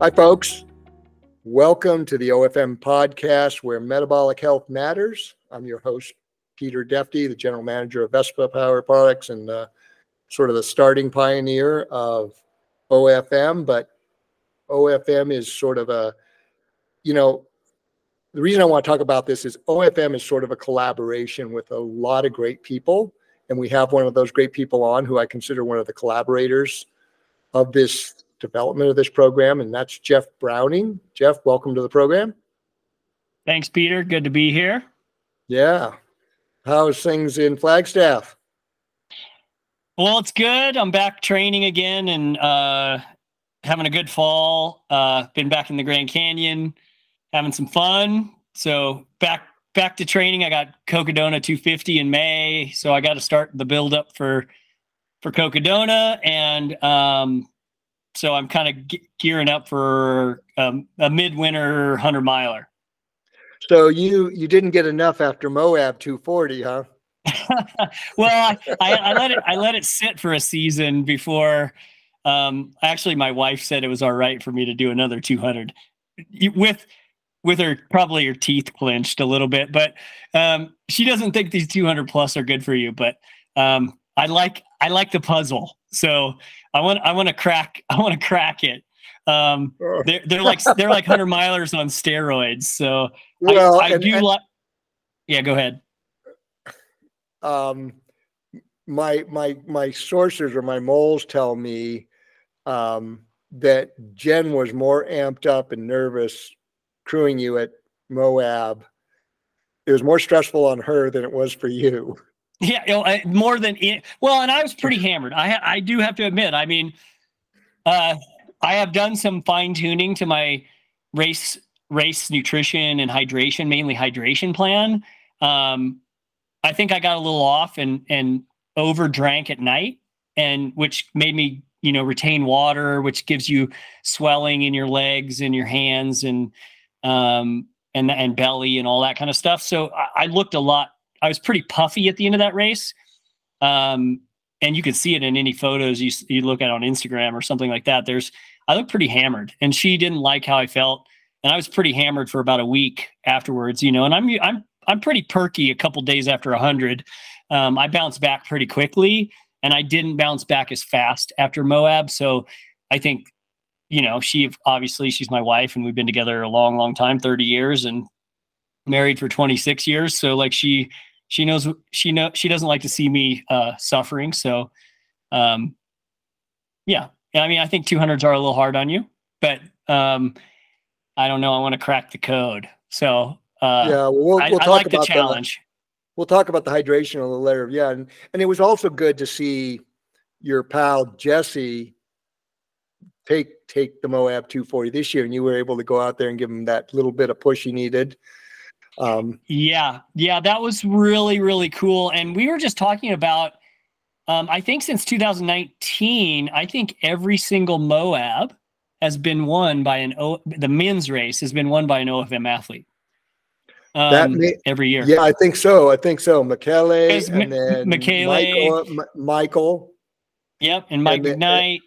Hi, folks. Welcome to the OFM podcast where metabolic health matters. I'm your host, Peter Defty, the general manager of Vespa Power Products and uh, sort of the starting pioneer of OFM. But OFM is sort of a, you know, the reason I want to talk about this is OFM is sort of a collaboration with a lot of great people. And we have one of those great people on who I consider one of the collaborators of this development of this program, and that's Jeff Browning. Jeff, welcome to the program. Thanks, Peter. Good to be here. Yeah. How's things in Flagstaff? Well, it's good. I'm back training again and uh, having a good fall. Uh, been back in the Grand Canyon, having some fun. So back back to training. I got Cocodona 250 in May, so I got to start the build up for for Cocodona, and um, so I'm kind of ge- gearing up for um, a midwinter hundred miler. So you you didn't get enough after Moab 240, huh? well, I, I, I, let it I let it sit for a season before. Um, actually, my wife said it was all right for me to do another 200 with with her probably her teeth clenched a little bit, but um, she doesn't think these 200 plus are good for you. But um, I like I like the puzzle, so I want I want to crack I want to crack it. Um, they're, they're like they're like hundred milers on steroids. So well, I, I and, do like. Yeah, go ahead. Um, my my my sources or my moles tell me um, that Jen was more amped up and nervous crewing you at Moab. It was more stressful on her than it was for you. Yeah, you know, more than it. Well, and I was pretty hammered. I I do have to admit. I mean, uh, I have done some fine tuning to my race race nutrition and hydration, mainly hydration plan. Um, I think I got a little off and and over drank at night, and which made me you know retain water, which gives you swelling in your legs and your hands and um and and belly and all that kind of stuff. So I, I looked a lot. I was pretty puffy at the end of that race. Um, and you can see it in any photos you you look at on Instagram or something like that. There's I look pretty hammered, and she didn't like how I felt, and I was pretty hammered for about a week afterwards. You know, and I'm I'm I'm pretty perky a couple days after a hundred. Um, I bounced back pretty quickly, and I didn't bounce back as fast after Moab. So I think, you know, she obviously she's my wife, and we've been together a long, long time, thirty years, and married for 26 years. So like she she knows she know she doesn't like to see me uh, suffering. So, um, yeah, I mean, I think 200s are a little hard on you, but um, I don't know. I want to crack the code. So uh, yeah, well, we'll, I, talk I like about the challenge. We'll talk about the hydration a little later. Yeah, and and it was also good to see your pal Jesse take take the Moab 240 this year, and you were able to go out there and give him that little bit of push he needed. Um, yeah, yeah, that was really really cool. And we were just talking about. Um, I think since 2019, I think every single Moab has been won by an o, the men's race has been won by an OFM athlete. Um, that may, every year. Yeah, I think so. I think so. Michele and then Michele, Michael, M- Michael. Yep, and Mike and then,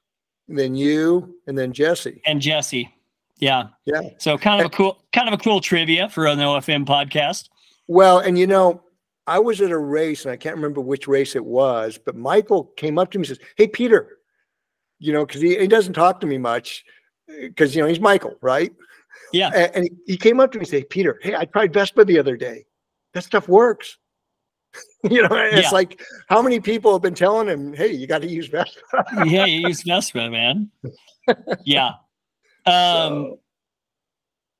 then you, and then Jesse. And Jesse. Yeah. Yeah. So kind of a cool, kind of a cool trivia for an OFM podcast. Well, and you know, I was at a race, and I can't remember which race it was, but Michael came up to me and says, "Hey, Peter," you know, because he, he doesn't talk to me much, because you know he's Michael, right? Yeah. And, and, he came up to me and said, "Peter, hey, I tried Vespa the other day. That stuff works." you know, it's yeah. like how many people have been telling him, "Hey, you got to use Vespa." yeah, you use Vespa, man. Yeah. Um, so.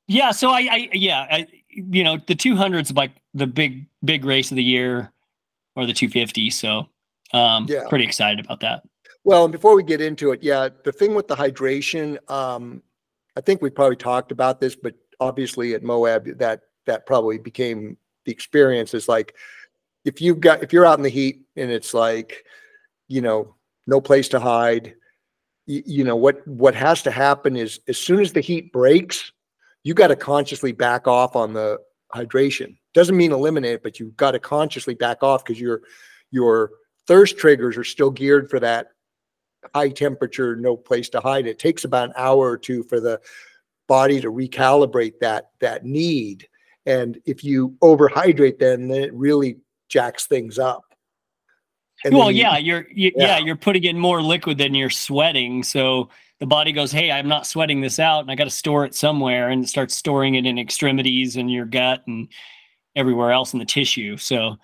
yeah. So I, I yeah, I, you know, the 200s like the big, big race of the year or the 250. So, um, yeah. pretty excited about that. Well, and before we get into it, yeah, the thing with the hydration, um, I think we probably talked about this, but obviously at Moab, that that probably became the experience. Is like if you've got if you're out in the heat and it's like, you know, no place to hide, you, know what what has to happen is as soon as the heat breaks you got to consciously back off on the hydration doesn't mean eliminate it but you've got to consciously back off because your your thirst triggers are still geared for that high temperature, no place to hide. It takes about an hour or two for the body to recalibrate that that need. And if you overhydrate, then, then it really jacks things up. And well, then you- yeah, you're you, yeah. yeah. you're putting in more liquid than you're sweating, so the body goes, "Hey, I'm not sweating this out, and I got to store it somewhere," and it starts storing it in extremities and your gut and everywhere else in the tissue. So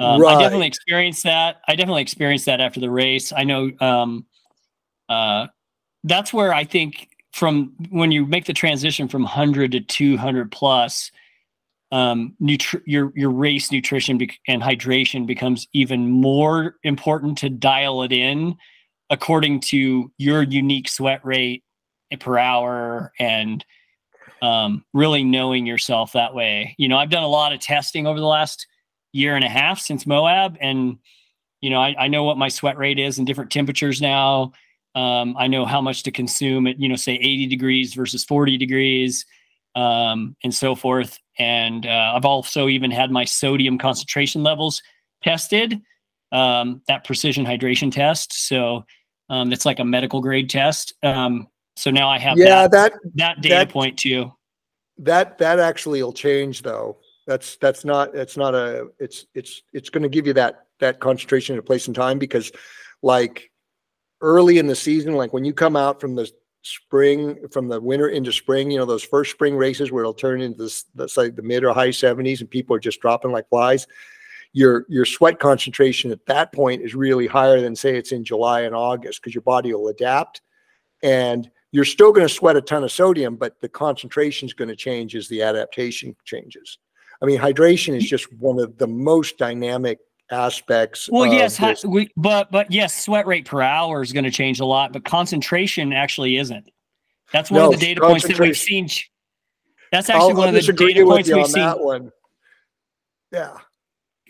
um, I definitely experienced that. I definitely experienced that after the race. I know um, uh, that's where I think from when you make the transition from 100 to 200 plus, um, nutri- your your race nutrition bec- and hydration becomes even more important to dial it in according to your unique sweat rate per hour and um, really knowing yourself that way. You know, I've done a lot of testing over the last year and a half since Moab, and you know, I, I know what my sweat rate is in different temperatures now. Um, I know how much to consume at, you know, say 80 degrees versus 40 degrees, um, and so forth. And uh, I've also even had my sodium concentration levels tested, um, that precision hydration test. So um, it's like a medical grade test. Um, so now I have yeah, that, that that data that- point too. that that actually will change though. That's that's not it's not a it's it's it's going to give you that that concentration at a place and time because like early in the season, like when you come out from the spring from the winter into spring, you know those first spring races where it'll turn into this that's like the mid or high 70s and people are just dropping like flies. Your your sweat concentration at that point is really higher than say it's in July and August because your body will adapt and you're still going to sweat a ton of sodium, but the concentration is going to change as the adaptation changes. I mean, hydration is just one of the most dynamic aspects. Well, yes, this. we, but but yes, sweat rate per hour is going to change a lot, but concentration actually isn't. That's one No, of the data points that we've seen. That's actually I'll, one I'll of the data points we've seen. that one. Yeah,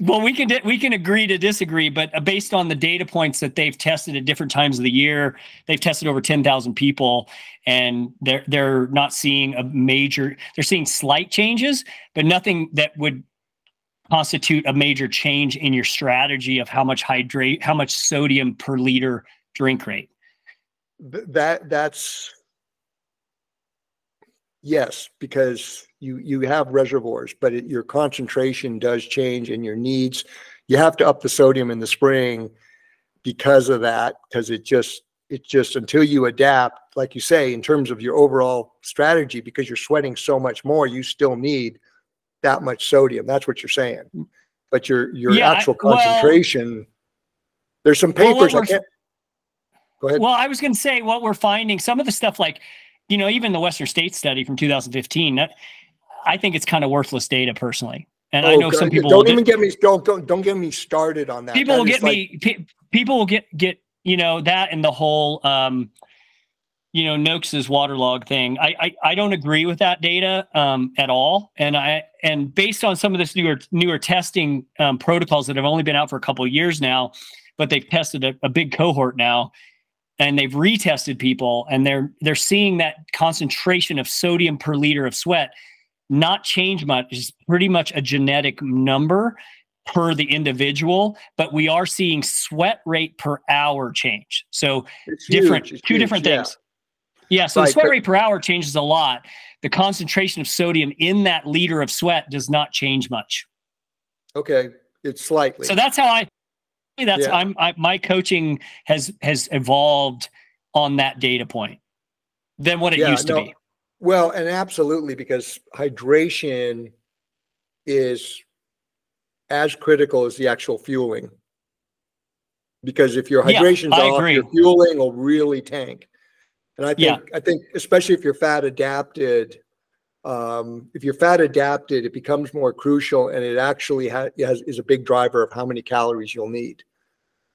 Well, we can we can agree to disagree, but uh, based on the data points that they've tested at different times of the year, they've tested over ten thousand people, and they're they're not seeing a major. They're seeing slight changes, but nothing that would constitute a major change in your strategy of how much hydrate, how much sodium per liter drink rate. That that's yes, because you you have reservoirs, but it, your concentration does change and your needs. You have to up the sodium in the spring because of that, because it just it just until you adapt, like you say, in terms of your overall strategy, because you're sweating so much more, you still need that much sodium. That's what you're saying. But your your Yeah, I- actual well- concentration. there's some Well, what papers. I we're- can't. Go ahead. Well, I was going to say what we're finding, some of the stuff like, you know, even the Western States study from 2015, that, I think it's kind of worthless data personally. And I Oh, know some people will Don't even get me, don't, don't, don't get me started on that. people That will is get like- me, pe- people will get, get, you know, that and the whole, um, you know, Noakes's waterlog thing. I, I, I don't agree with that data, um, at all. And I, and based on some of this newer, newer testing, um, protocols that have only been out for a couple of years now, but they've tested a, a big cohort now and they've retested people and they're they're seeing that concentration of sodium per liter of sweat not change much it's pretty much a genetic number per the individual but we are seeing sweat rate per hour change so it's different huge, two huge, different things yeah so Right, the sweat rate per hour changes a lot the concentration of sodium in that liter of sweat does not change much Okay, it's slightly. so that's how i that's Yeah. i'm I, my coaching has has evolved on that data point than what it Yeah, used to no, be Well, and absolutely, because hydration is as critical as the actual fueling. Because if your hydration's I off, agree. your fueling will really tank. And I think, I think especially if you're fat adapted, um, if you're fat adapted, it becomes more crucial and it actually ha- has, is a big driver of how many calories you'll need.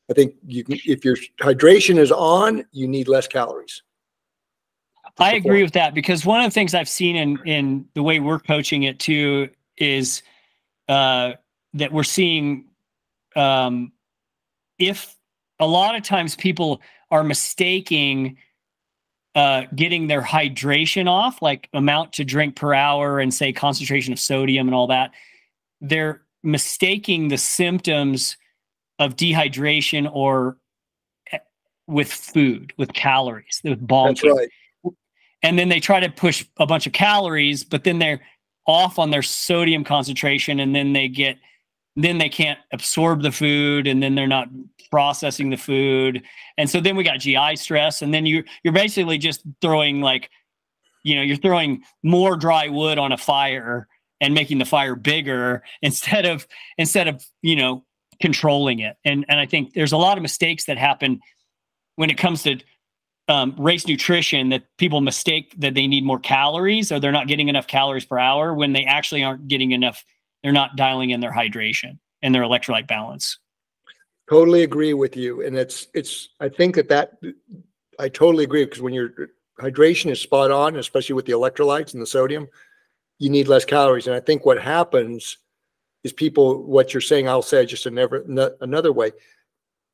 I think you can, if your hydration is on, you need less calories. I agree with that because one of the things I've seen in in the way we're coaching it too is uh, that we're seeing um, if a lot of times people are mistaking uh, getting their hydration off, like amount to drink per hour and say concentration of sodium and all that, they're mistaking the symptoms of dehydration or with food, with calories, with bonking. That's right. And then they try to push a bunch of calories, but then they're off on their sodium concentration and then they get then they can't absorb the food and then they're not processing the food. And so then we got GI stress and then you you're basically just throwing like you know, you're throwing more dry wood on a fire and making the fire bigger instead of instead of, you know, controlling it. And and I think there's a lot of mistakes that happen when it comes to um, race nutrition that people mistake that they need more calories or they're not getting enough calories per hour when they actually aren't getting enough. They're not dialing in their hydration and their electrolyte balance. Totally agree with you. And it's, it's, I think that that, I totally agree because when your hydration is spot on, especially with the electrolytes and the sodium, you need less calories. And I think what happens is people, what you're saying, I'll say just another, another way.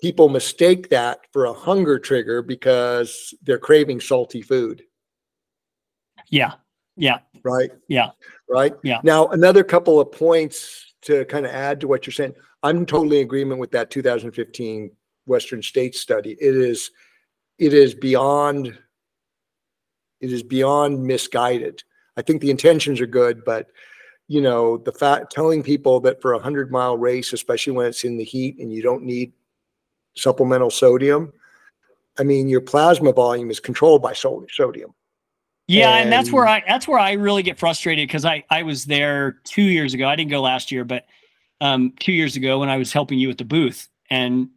People mistake that for a hunger trigger because they're craving salty food, Yeah. Yeah. Right? Yeah. Right? Yeah. Now, another couple of points to kind of add to what you're saying. I'm totally in agreement with that 2015 Western States study. It is, it is beyond, it is beyond misguided. I think the intentions are good, but you know, the fact telling people that for a hundred mile race, especially when it's in the heat and you don't need supplemental sodium, I mean, your plasma volume is controlled by sodium. Yeah, and, that's where I that's where I really get frustrated because I I was there two years ago. I didn't go last year, but um, two years ago when I was helping you with the booth, and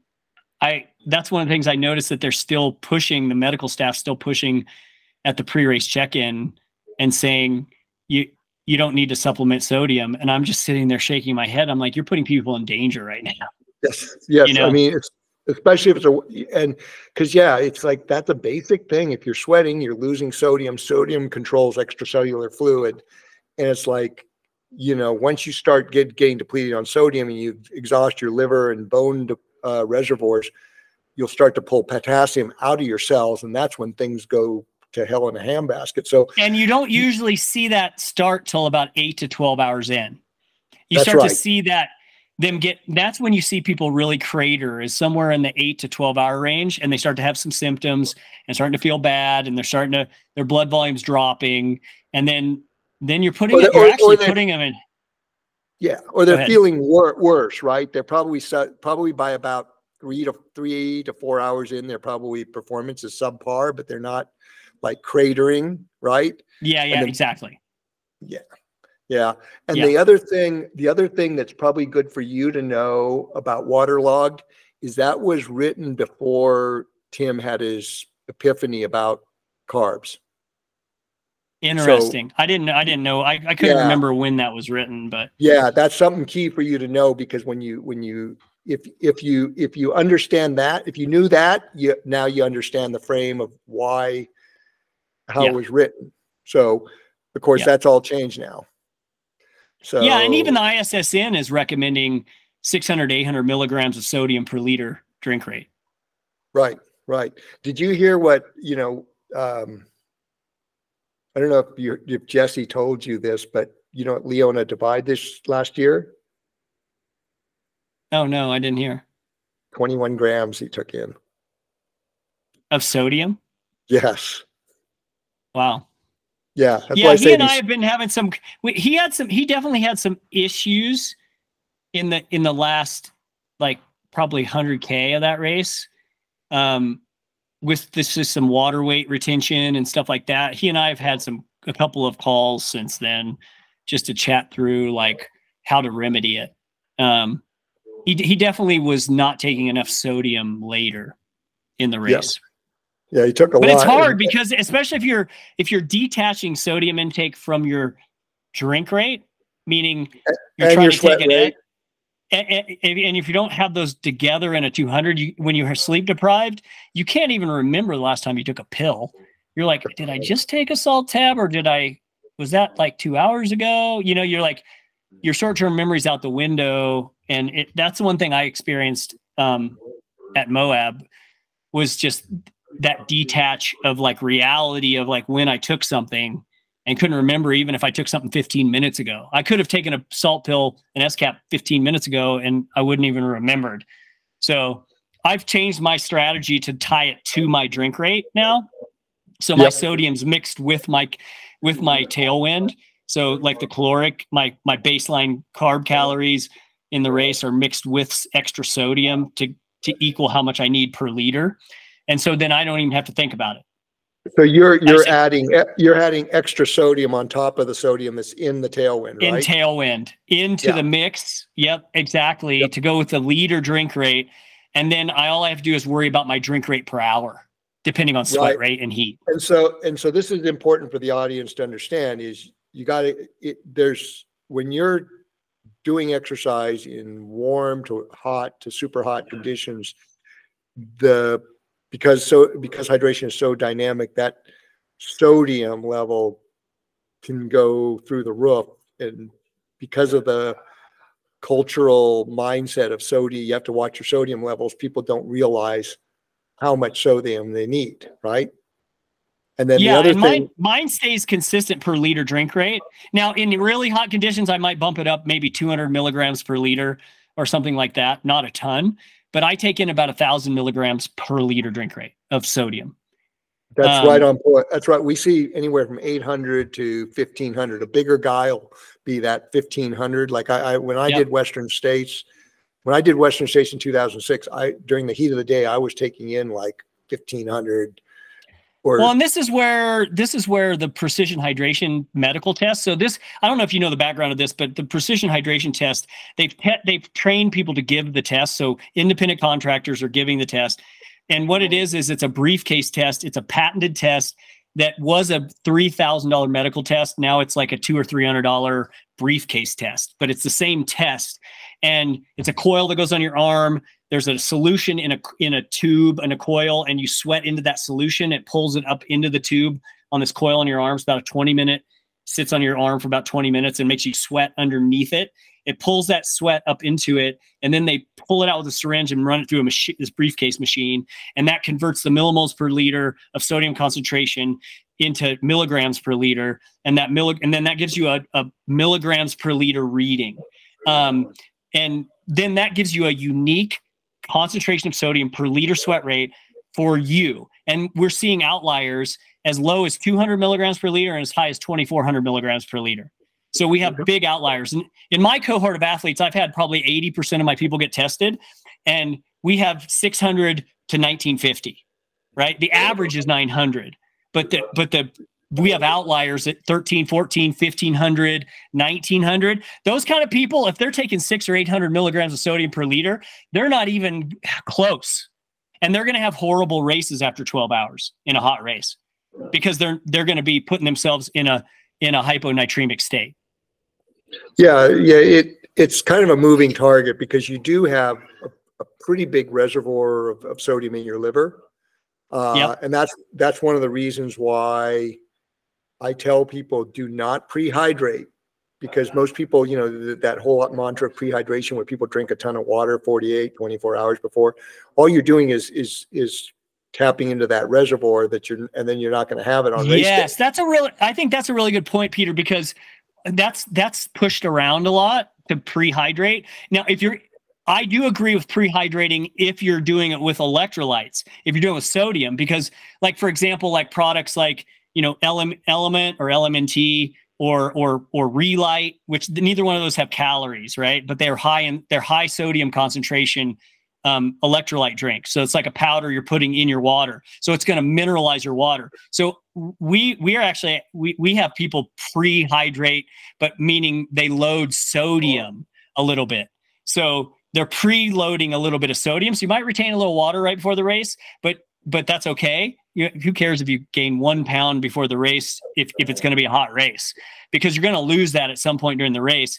I that's one of the things I noticed that they're still pushing the medical staff still pushing at the pre-race check-in and saying you you don't need to supplement sodium, and I'm just sitting there shaking my head. I'm like, you're putting people in danger right now. Yes, yes. You know? I mean, it's especially if it's a and because yeah, it's like that's a basic thing. If you're sweating, you're losing sodium. Sodium controls extracellular fluid, and it's like you know once you start get getting depleted on sodium and you exhaust your liver and bone de- uh, reservoirs, you'll start to pull potassium out of your cells, and that's when things go to hell in a handbasket. So And you don't usually see that start till about eight to 12 hours in. You start right. to see that them get that's when you see people really crater is somewhere in the eight to 12 hour range and they start to have some symptoms and starting to feel bad and they're starting to their blood volume's dropping and then then you're putting Or it, you're or- or actually they- putting them in Yeah, or they're feeling wor- worse, right? They're probably su- probably by about three to three to four hours in, they're probably performance is subpar, but they're not like cratering, right? yeah yeah then- exactly Yeah. And Yeah. the other thing, the other thing that's probably good for you to know about waterlogged is that was written before Tim had his epiphany about carbs. interesting i didn't i didn't know i, I couldn't Yeah. remember when that was written but Yeah, that's something key for you to know because when you when you if if you if you understand that, if you knew that, you now you understand the frame of why how Yeah. it was written. So of course Yeah. that's all changed now. So yeah and even the issn is recommending 600 800 milligrams of sodium per liter drink rate right, right. Did you hear what, you know, um I don't know if you if Jesse told you this, but you know what Leona Divide this last year? oh no i didn't hear 21 grams he took in. of sodium Yes. wow Yeah. That's why yeah, he and I have been having some. He had some. He definitely had some issues in the in the last like probably hundred k of that race, um, with this just some water weight retention and stuff like that. He and I have had some a couple of calls since then, just to chat through like how to remedy it. Um, he he definitely was not taking enough sodium later in the race Yeah, he took a but lot. it's hard because especially if you're if you're detaching sodium intake from your drink rate meaning you're and trying your to take an rate. and, and, and if you don't have those together in a 200 you, when you're sleep deprived you can't even remember the last time you took a pill you're like did i just take a salt tab or did i was that like two hours ago you know you're like your short-term memory's out the window and it that's the one thing i experienced um, at moab was just that detach of like reality of like when i took something and couldn't remember even if i took something 15 minutes ago i could have taken a salt pill an scap 15 minutes ago and i wouldn't even remembered so I've changed my strategy to tie it to my drink rate now. So my Yep. sodium's mixed with my with my tailwind. So like the caloric, my my baseline carb calories in the race are mixed with extra sodium to to equal how much I need per liter. And so then I don't even have to think about it. So you're, you're see. adding, e- you're adding extra sodium on top of the sodium that's in the tailwind, in right? tailwind into Yeah. the mix. Yep, exactly. Yep. To go with the leader drink rate. And then I all I have to do is worry about my drink rate per hour, depending on sweat Right. rate and heat. And so, and so this is important for the audience to understand is you got to, it, there's, when you're doing exercise in warm to hot to super hot mm-hmm. conditions, the, because so, because hydration is so dynamic, that sodium level can go through the roof. And because of the cultural mindset of sodium, you have to watch your sodium levels. People don't realize how much sodium they need, right? And then yeah, the other and thing, mine mine stays consistent per liter drink rate. Now, in really hot conditions, I might bump it up maybe 200 milligrams per liter or something like that. Not a ton, but I take in about a thousand milligrams per liter drink rate of sodium. that's right um, on point. That's right. We see anywhere from 800 to 1500. A bigger guy will be that 1500. Like I, I when I did Western States, when I did Western States in 2006, I during the heat of the day, I was taking in like 1500 or Well, and this is where this is where the precision hydration medical test. So this, I don't know if you know the background of this, but the precision hydration test, they've te- they've trained people to give the test. So independent contractors are giving the test, and what it is is it's a briefcase test. It's a patented test that was a three thousand dollar medical test. Now it's like a two or three hundred dollar briefcase test, but it's the same test, and it's a coil that goes on your arm there's a solution in a in a tube and a coil and you sweat into that solution. It pulls it up into the tube on this coil on your arms about a 20 minute sits on your arm for about 20 minutes and makes you sweat underneath it. It pulls that sweat up into it and then they pull it out with a syringe and run it through a machine this briefcase machine and that converts the millimoles per liter of sodium concentration into milligrams per liter and that milli- and then that gives you a, a milligrams per liter reading. Um, and then that gives you a unique concentration of sodium per liter sweat rate for you. And we're seeing outliers as low as 200 milligrams per liter and as high as 2,400 milligrams per liter. So we have big outliers. And in my cohort of athletes, I've had probably 80% of my people get tested, and we have 600 to 1950, right? The average is 900, but the, but the, we have outliers at 13, 14, 1500, 1900. Those kind of people, if they're taking six or 800 milligrams of sodium per liter, they're not even close. And they're going to have horrible races after 12 hours in a hot race because they're they're going to be putting themselves in a in a hyponatremic state. Yeah, yeah, it, it's kind of a moving target because you do have a, a pretty big reservoir of, of sodium in your liver. Uh, Yep. and that's, that's one of the reasons why I tell people do not prehydrate. Because most people, you know, th- that whole mantra of prehydration where people drink a ton of water 48, 24 hours before, all you're doing is, is, is tapping into that reservoir that you're, and then you're not going to have it on race. Yes, that's a really I think that's a really good point, Peter, because that's that's pushed around a lot to prehydrate. Now, if you're I do agree with prehydrating if you're doing it with electrolytes, if you're doing it with sodium, because like for example, like products like you know Element Element or LMNT or or or Re-Lyte, which neither one of those have calories, right? But they're high in they're high sodium concentration um, electrolyte drink. So it's like a powder you're putting in your water. So it's going to mineralize your water. So we we are actually we we have people pre-hydrate, but meaning they load sodium a little bit. So they're pre-loading a little bit of sodium. So you might retain a little water right before the race, but but that's okay. You, who cares if you gain one pound before the race if if it's going to be a hot race because you're going to lose that at some point during the race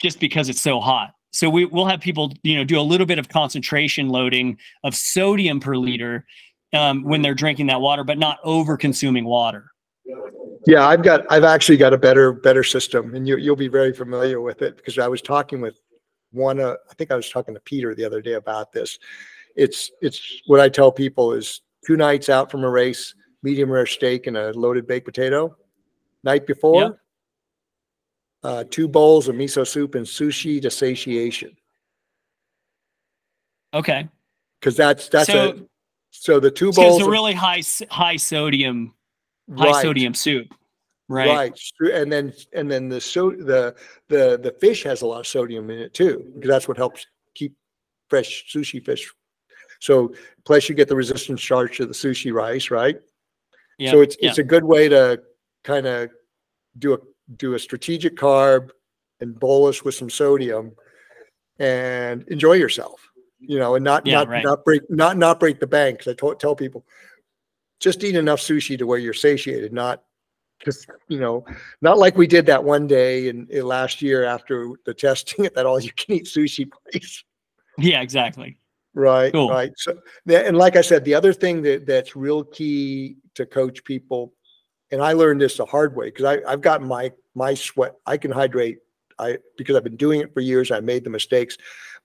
just because it's so hot. So we we'll have people, you know, do a little bit of concentration loading of sodium per liter um, when they're drinking that water, but not over consuming water. Yeah, I've got, I've actually got a better, better system and you, you'll be very familiar with it because I was talking with one, uh, I think I was talking to Peter the other day about this. It's, it's what I tell people is two nights out from a race, medium rare steak and a loaded baked potato. Night before, uh, two bowls of miso soup and sushi to satiation. Okay. because that's that's a So- so the two So bowls it's a of- really high high sodium high right, sodium soup. Right. right and then and then the so the the the fish has a lot of sodium in it too because that's what helps keep fresh sushi fish so plus you get the resistant starch to the sushi rice right Yeah. so it's yeah. it's a good way to kind of do a do a strategic carb and bolus with some sodium and enjoy yourself you know and not Yeah, not right. not break not not break the bank 'Cause i to- tell people just eat enough sushi to where you're satiated not just you know not like we did that one day in, in last year after the testing at that all you can eat sushi place yeah, exactly. Right, Cool. right. So, and like I said, the other thing that that's real key to coach people, and I learned this the hard way because I I've got my my sweat. I can hydrate. I because I've been doing it for years. I made the mistakes,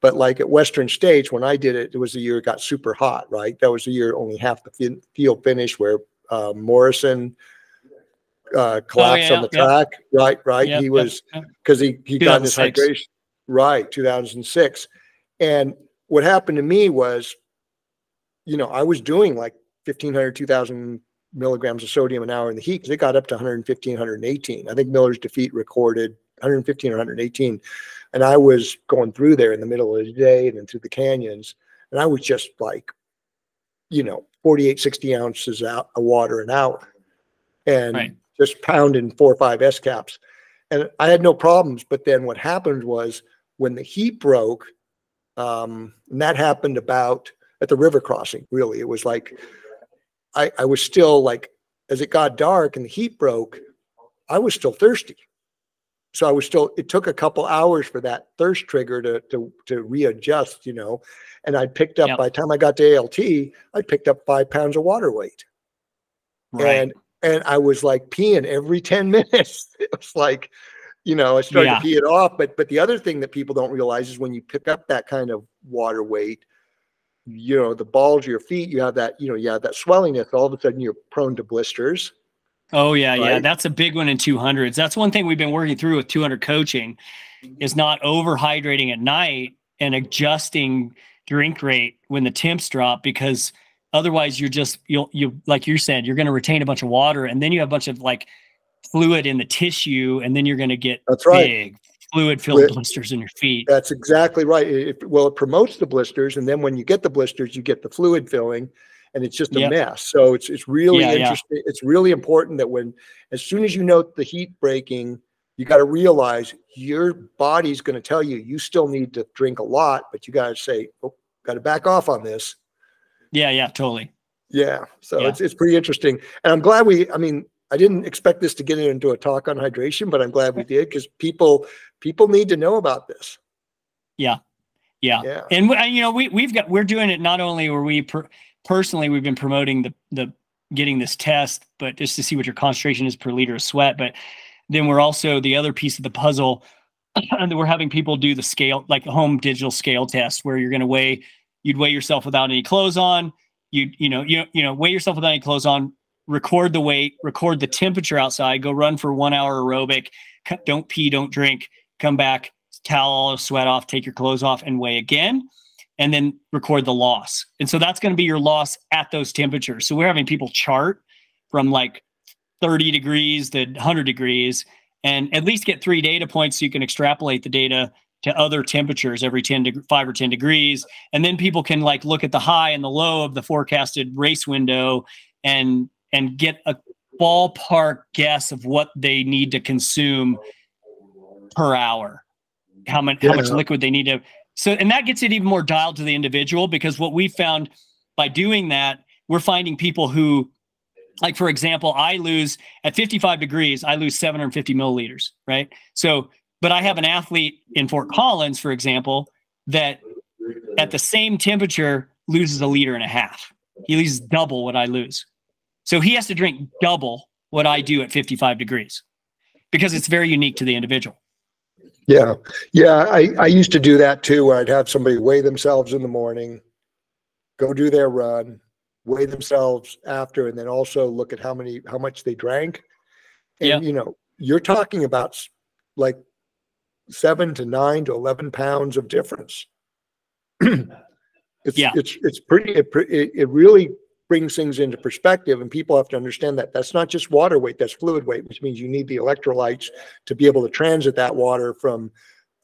but like at Western States when I did it, it was the year it got super hot. Right, that was the year only half the fin- field finished where uh, Morrison uh, collapsed yeah, on the yeah. track. Right, right. Yep, he was yep. because he he got this hydration. Right, 2006. And what happened to me was, you know, I was doing like 1500, 2000 milligrams of sodium an hour in the heat because it got up to 115, 118. I think Miller's defeat recorded 115 or 118. And I was going through there in the middle of the day and then through the canyons. And I was just like, you know, 48, 60 ounces out of water an hour and Right. just pounding four or five S caps. And I had no problems. But then what happened was when the heat broke, um, and that happened about at the river crossing, really. It was like I, I was still like, as it got dark and the heat broke, I was still thirsty. So I was still, it took a couple hours for that thirst trigger to to to readjust, you know. And I picked up Yep. by the time I got to ALT, I picked up five pounds of water weight Right. and and I was like peeing every 10 minutes. It was like, you know, I started Yeah. to pee it off. But but the other thing that people don't realize is when you pick up that kind of water weight, you know, the balls of your feet, you have that, you know, you have that swellingness. All of a sudden you're prone to blisters. Oh yeah, yeah. That's a big one in 200s. That's one thing we've been working through with 200 coaching is not overhydrating at night and adjusting drink rate when the temps drop because otherwise you're just you'll you like you said you're going to retain a bunch of water and then you have a bunch of like fluid in the tissue and then you're going to get That's right. big fluid filled With- blisters in your feet. That's exactly right. It, well, it promotes the blisters, and then when you get the blisters, you get the fluid filling, and it's just a Yep. mess. So it's it's really Yeah, yeah. interesting. It's really important that when as soon as you note the heat breaking, you got to realize your body's going to tell you you still need to drink a lot, but you got to say, oh, got to back off on this. Yeah, yeah, totally. Yeah. So Yeah. it's it's pretty interesting, and I'm glad we. I mean, I didn't expect this to get into a talk on hydration, but I'm glad we did because people people need to know about this. Yeah. Yeah. and we, and, you know we we've got we're doing it not only were we per, personally we've been promoting the the getting this test but just to see what your concentration is per liter of sweat but then we're also the other piece of the puzzle and we're having people do the scale like a home digital scale test where you're going to weigh you'd weigh yourself without any clothes on you you know you you know weigh yourself without any clothes on record the weight record the temperature outside go run for one hour aerobic don't pee don't drink come back towel all the sweat off, take your clothes off, and weigh again, and then record the loss. And so that's going to be your loss at those temperatures. So we're having people chart from like 30 degrees to 100 degrees and at least get three data points so you can extrapolate the data to other temperatures every 10 to 5 or 10 degrees and then people can like look at the high and the low of the forecasted race window and and get a ballpark guess of what they need to consume per hour. How much how much liquid they need to so and that gets it even more dialed to the individual because what we found by doing that we're finding people who like for example i lose at 55 degrees i lose 750 milliliters right? So but i have an athlete in fort collins for example that at the same temperature loses a liter and a half. He loses double what i lose so he has to drink double what i do at 55 degrees because it's very unique to the individual Yeah, yeah. I, I used to do that too, where I'd have somebody weigh themselves in the morning, go do their run, weigh themselves after, and then also look at how many how much they drank. And Yeah. you know, you're talking about like seven to nine to eleven pounds of difference. It's, Yeah. it's, it's pretty, it, it, it really brings things into perspective and people have to understand that that's not just water weight, that's fluid weight, which means you need the electrolytes to be able to transit that water from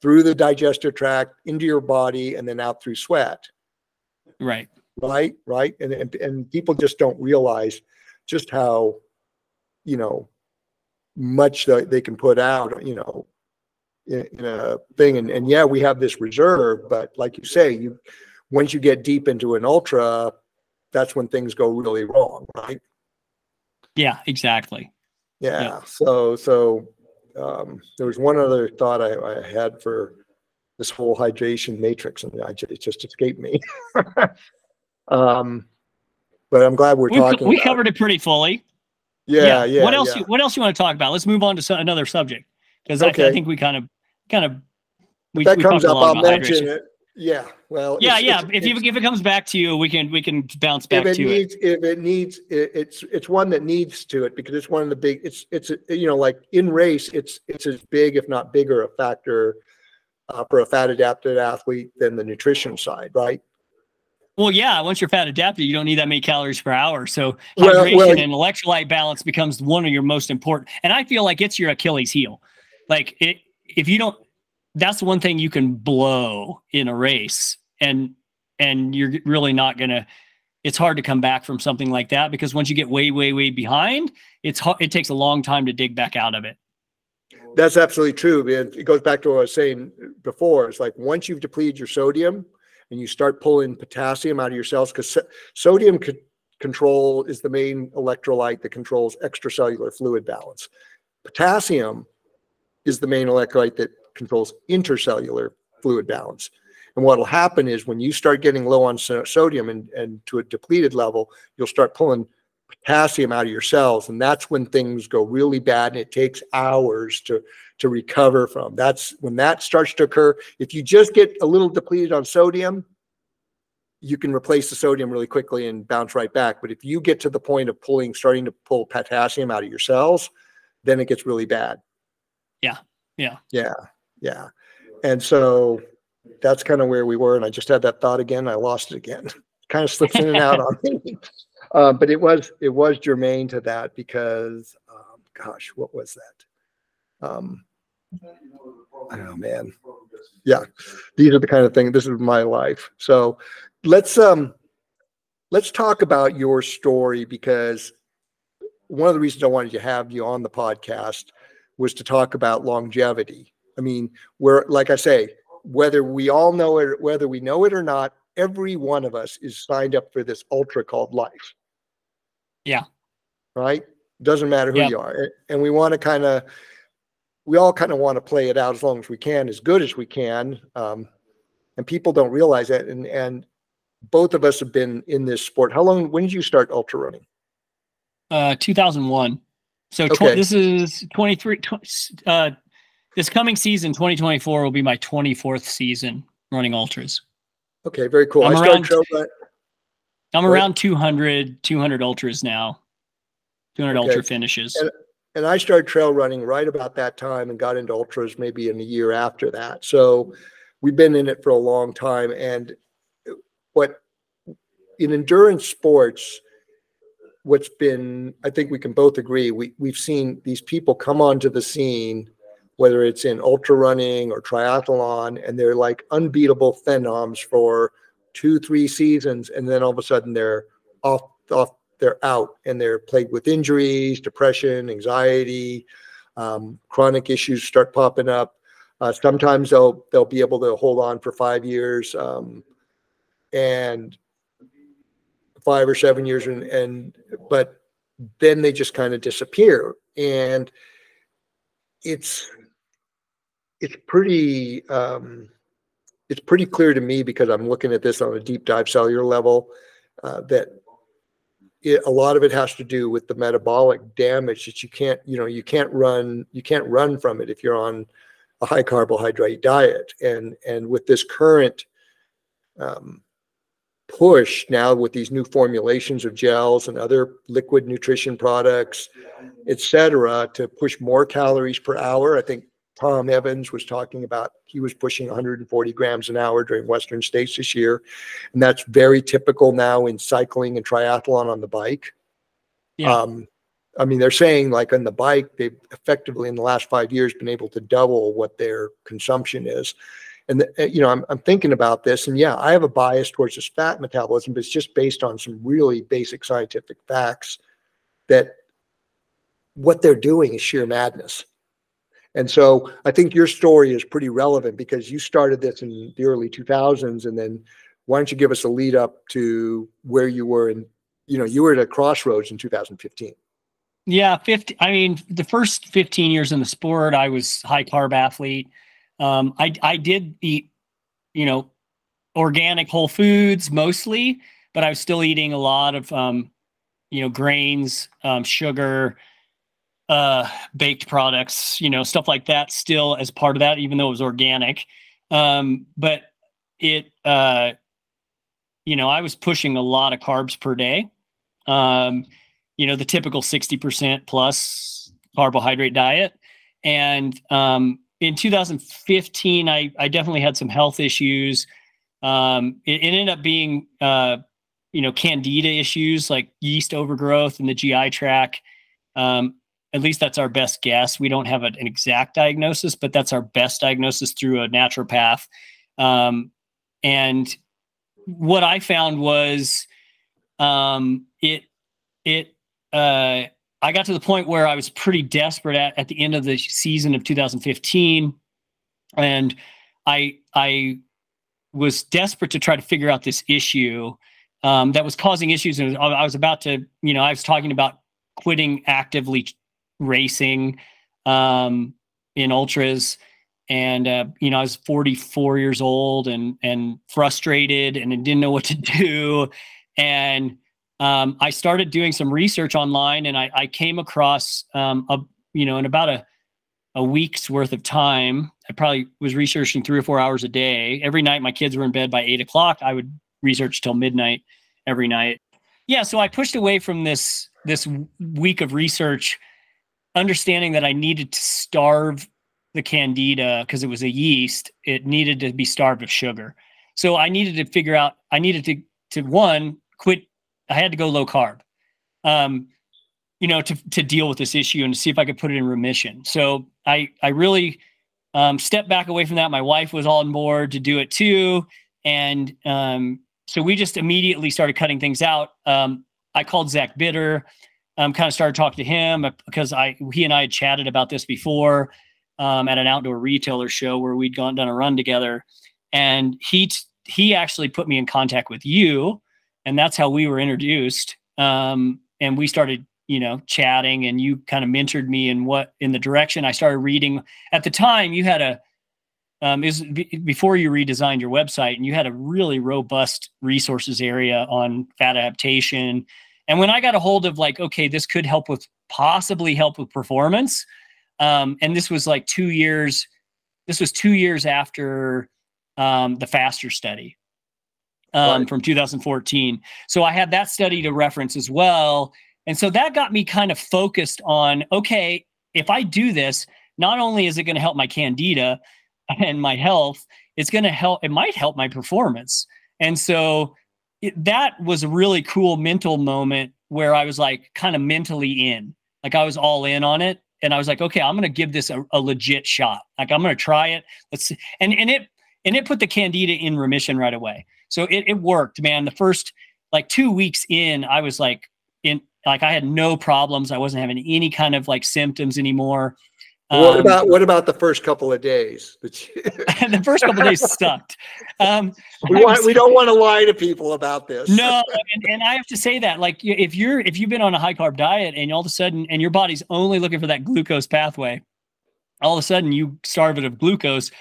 through the digestive tract into your body and then out through sweat. Right. right right and, and and people just don't realize just how you know much that they can put out you know in, in a thing and, and yeah we have this reserve but like you say you once you get deep into an ultra that's when things go really wrong right Yeah, exactly. yeah, Yeah. so so um there was one other thought i, I had for this whole hydration matrix and I, ju- it just escaped me um but i'm glad we're We, talking we covered it pretty fully. yeah yeah What else? yeah. You, what else you want to talk about? Let's move on to so- another subject because I, I think we kind of, kind of, we, If that we comes up i'll mention hydration. it yeah well Yeah, it's- yeah. it's- If you if it comes back to you, we can we can bounce back if it to it. needs if it needs it, it's it's one that needs to it because it's one of the big it's it's you know like in race it's it's as big if not bigger a factor uh, for a fat adapted athlete than the nutrition side right Well, yeah. Once you're fat adapted, you don't need that many calories per hour. So Well- hydration well- and electrolyte balance becomes one of your most important. And I feel like it's your Achilles heel. Like it, if you don't, that's one thing you can blow in a race, and and you're really not gonna. It's hard to come back from something like that because once you get way, way, way behind, it's hard, it takes a long time to dig back out of it. That's absolutely true. It goes back to what I was saying before. It's like once you've depleted your sodium and you start pulling potassium out of your cells, because sodium could control is the main electrolyte that controls extracellular fluid balance. Potassium is the main electrolyte that controls intercellular fluid balance. And what will happen is when you start getting low on so- sodium and, and to a depleted level, you'll start pulling potassium out of your cells. And that's when things go really bad and it takes hours to, to recover from. That's when that starts to occur. If you just get a little depleted on sodium, you can replace the sodium really quickly and bounce right back. But if you get to the point of pulling, starting to pull potassium out of your cells, then it gets really bad. Yeah. Yeah. Yeah. Yeah. And so that's kind of where we were. And I just had that thought again. I lost it again. kind of slips in and out on me. Uh, but it was it was germane to that because um, gosh, what was that? Um, oh man, yeah, these are the kind of things. This is my life. So let's um let's talk about your story because one of the reasons I wanted to have you on the podcast was to talk about longevity. I mean, we're like I say, whether we all know it, whether we know it or not, every one of us is signed up for this ultra called life. Yeah. Right? Doesn't matter who you are. And we want to kind of, we all kind of want to play it out as long as we can, as good as we can. Um, and people don't realize that. And, and both of us have been in this sport. How long, when did you start ultra running? Uh, 2001. So tw- Okay. this is 23. Tw- uh, this coming season, 2024, will be my 24th season running ultras. Okay, very cool. I'm I around- trail I'm Right. around 200, 200 ultras now. 200 Okay. ultra finishes. And- and I started trail running right about that time and got into ultras maybe in a year after that. So we've been in it for a long time. And what in endurance sports, what's been, I think we can both agree, we, we've seen these people come onto the scene, whether it's in ultra running or triathlon, and they're like unbeatable phenoms for two, three seasons. And then all of a sudden they're off, off they're out and they're plagued with injuries, depression, anxiety, um, chronic issues start popping up. Uh, sometimes they'll they'll be able to hold on for five years, um, and five or seven years, and, and but then they just kind of disappear, and it's it's pretty um, it's pretty clear to me because I'm looking at this on a deep dive cellular level uh, that it, a lot of it has to do with the metabolic damage that you can't, you know, you can't run, you can't run from it if you're on a high carbohydrate diet. And, and with this current um, push now with these new formulations of gels and other liquid nutrition products, et cetera, to push more calories per hour, I think Tom Evans was talking about he was pushing 140 grams an hour during Western States this year. And that's very typical now in cycling and triathlon on the bike. Yeah. Um, I mean, they're saying like on the bike, they've effectively in the last five years been able to double what their consumption is. And, the, uh, you know, I'm, I'm thinking about this and yeah, I have a bias towards this fat metabolism, but it's just based on some really basic scientific facts that what they're doing is sheer madness. And so I think your story is pretty relevant because you started this in the early 2000s. And then why don't you give us a lead up to where you were in, you know, you were at a crossroads in 2015. Yeah, 50. I mean, the first 15 years in the sport, I was high carb athlete. Um, I I did eat, you know, organic whole foods mostly, but I was still eating a lot of, um, you know, grains, um, sugar, uh, baked products, you know, stuff like that. Still as part of that, even though it was organic. Um, but it, uh, you know, I was pushing a lot of carbs per day. Um, you know, the typical 60% plus carbohydrate diet. And um, in 2015, I, I definitely had some health issues. Um, it, it ended up being, uh, you know, candida issues like yeast overgrowth in the GI tract. Um, at least that's our best guess. We don't have an exact diagnosis, but that's our best diagnosis through a naturopath. Um, and what I found was um, it it uh, I got to the point where I was pretty desperate at, at the end of the season of 2015, and I I was desperate to try to figure out this issue um, that was causing issues, and I was about to, you know, I was talking about quitting actively racing um, in ultras, and uh, you know, I was 44 years old and and frustrated, and didn't know what to do, and um, I started doing some research online and I, I came across um, a you know in about a a week's worth of time. I probably was researching three or four hours a day. Every night, my kids were in bed by eight o'clock. I would research till midnight every night. Yeah, so I pushed away from this this week of research, understanding that I needed to starve the candida because it was a yeast. It needed to be starved of sugar. So I needed to figure out. I needed to to one quit I had to go low carb, um, you know, to to deal with this issue and to see if I could put it in remission. So I I really um, stepped back away from that. My wife was on board to do it too, and um, so we just immediately started cutting things out. Um, I called Zach Bitter, um, kind of started talking to him because I he and I had chatted about this before um, at an outdoor retailer show where we'd gone done a run together, and he t- he actually put me in contact with you and that's how we were introduced. Um, and we started, you know, chatting, and you kind of mentored me in what in the direction I started reading. At the time, you had a um, is b- before you redesigned your website, and you had a really robust resources area on fat adaptation. And when I got a hold of like, okay, this could help with possibly help with performance, um, and this was like two years. This was two years after um, the faster study um, right. from 2014. So I had that study to reference as well. And so that got me kind of focused on okay, if I do this, not only is it going to help my candida and my health, it's going to help, it might help my performance. And so it, that was a really cool mental moment where I was like kind of mentally in, like I was all in on it. And I was like, okay, I'm going to give this a, a legit shot. Like I'm going to try it. Let's see. And, and it, and it put the candida in remission right away. So it, it worked, man. The first like two weeks in, I was like in like I had no problems. I wasn't having any kind of like symptoms anymore. What um, about what about the first couple of days? the first couple of days sucked. Um, we, want, we don't want to lie to people about this. No, and, and I have to say that, like, if you're if you've been on a high carb diet and all of a sudden and your body's only looking for that glucose pathway, all of a sudden you starve it of glucose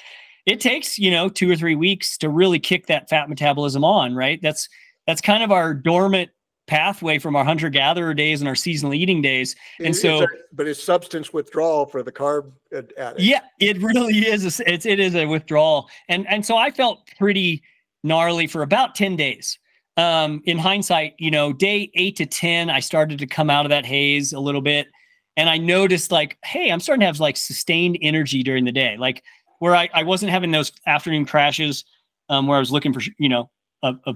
it takes you know two or three weeks to really kick that fat metabolism on right that's that's kind of our dormant pathway from our hunter gatherer days and our seasonal eating days. And it's so a, but it's substance withdrawal for the carb addict. yeah it really is. A, it's it is a withdrawal. And and so i felt pretty gnarly for about 10 days. Um in hindsight you know day 8 to 10 i started to come out of that haze a little bit. And I noticed like, hey, I'm starting to have like sustained energy during the day, like where I, I wasn't having those afternoon crashes um, where I was looking for you know a, a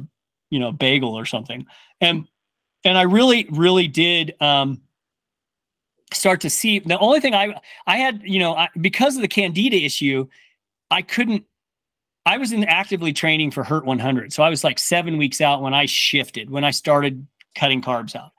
you know bagel or something, and and I really really did um, start to see the only thing I I had you know I, because of the candida issue, I couldn't. I was in actively training for Hurt 100, so I was like seven weeks out when I shifted when I started cutting carbs out,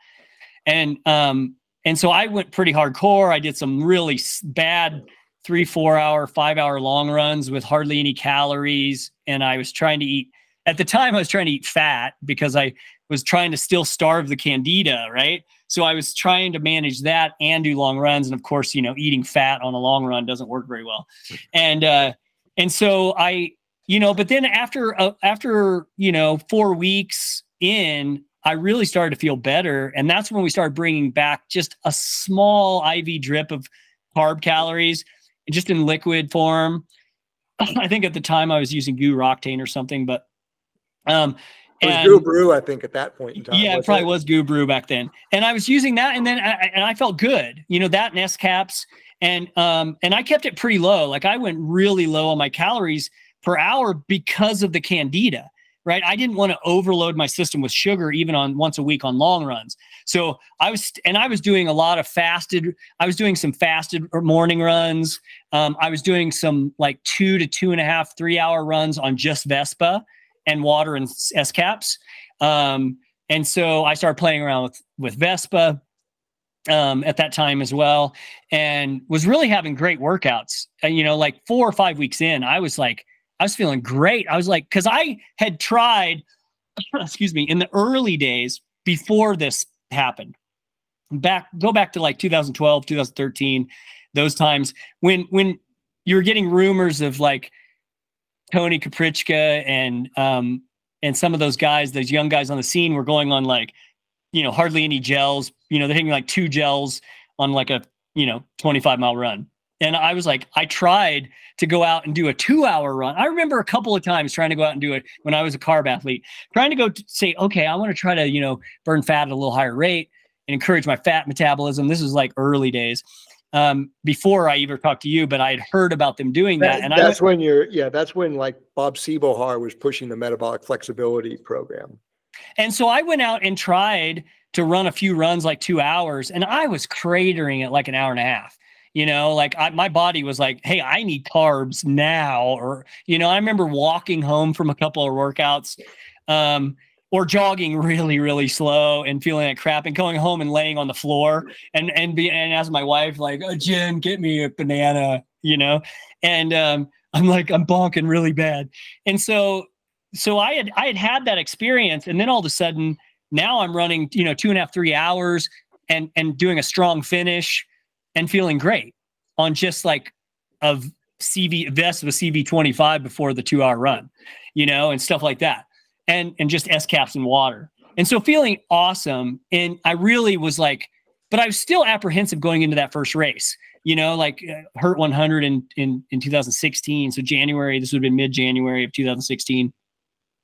and um and so I went pretty hardcore. I did some really bad three, four hour, five hour long runs with hardly any calories. And I was trying to eat, at the time, I was trying to eat fat because I was trying to still starve the candida, right? So I was trying to manage that and do long runs. And of course, you know, eating fat on a long run doesn't work very well. And, uh, and so I, you know, but then after, uh, after, you know, four weeks in, I really started to feel better. And that's when we started bringing back just a small IV drip of carb calories, just in liquid form. I think at the time I was using GU Roctane or something, but um, it was GU Brew, I think, at that point in time. Yeah, it probably it? was Brew back then, and I was using that, and then I, and I felt good, you know, that and S caps, and um, and I kept it pretty low. Like I went really low on my calories per hour because of the candida right? I didn't want to overload my system with sugar even on once a week on long runs. So I was, and I was doing a lot of fasted. I was doing some fasted morning runs. Um, I was doing some like two to two and a half, three hour runs on just Vespa and water and S caps. Um, and so I started playing around with with Vespa um, at that time as well, and was really having great workouts. And you know, like four or five weeks in, I was like I was feeling great. I was like, because I had tried, excuse me, in the early days before this happened. Back, go back to like 2012, 2013, those times when when you're getting rumors of like Tony Krupicka and um and some of those guys, those young guys on the scene were going on like, you know, hardly any gels. You know, they're hitting like two gels on like a you know 25 mile run and I was like, I tried to go out and do a two hour run. I remember a couple of times trying to go out and do it when I was a carb athlete, trying to go say, okay, I want to try to, you know, burn fat at a little higher rate and encourage my fat metabolism. This was like early days um, before I even talked to you, but I had heard about them doing that. that and that's I, when you're, yeah, that's when like Bob Seebohar was pushing the metabolic flexibility program. And so I went out and tried to run a few runs like two hours and I was cratering it like an hour and a half you know like I, my body was like hey i need carbs now or you know i remember walking home from a couple of workouts um, or jogging really really slow and feeling like crap and going home and laying on the floor and and be and ask my wife like oh, jen get me a banana you know and um, i'm like i'm bonking really bad and so so i had i had had that experience and then all of a sudden now i'm running you know two and a half three hours and and doing a strong finish and feeling great on just like of CV vest with CV 25 before the two hour run, you know, and stuff like that. And and just S caps and water. And so feeling awesome. And I really was like, but I was still apprehensive going into that first race, you know, like uh, Hurt 100 in, in, in 2016. So January, this would have been mid January of 2016.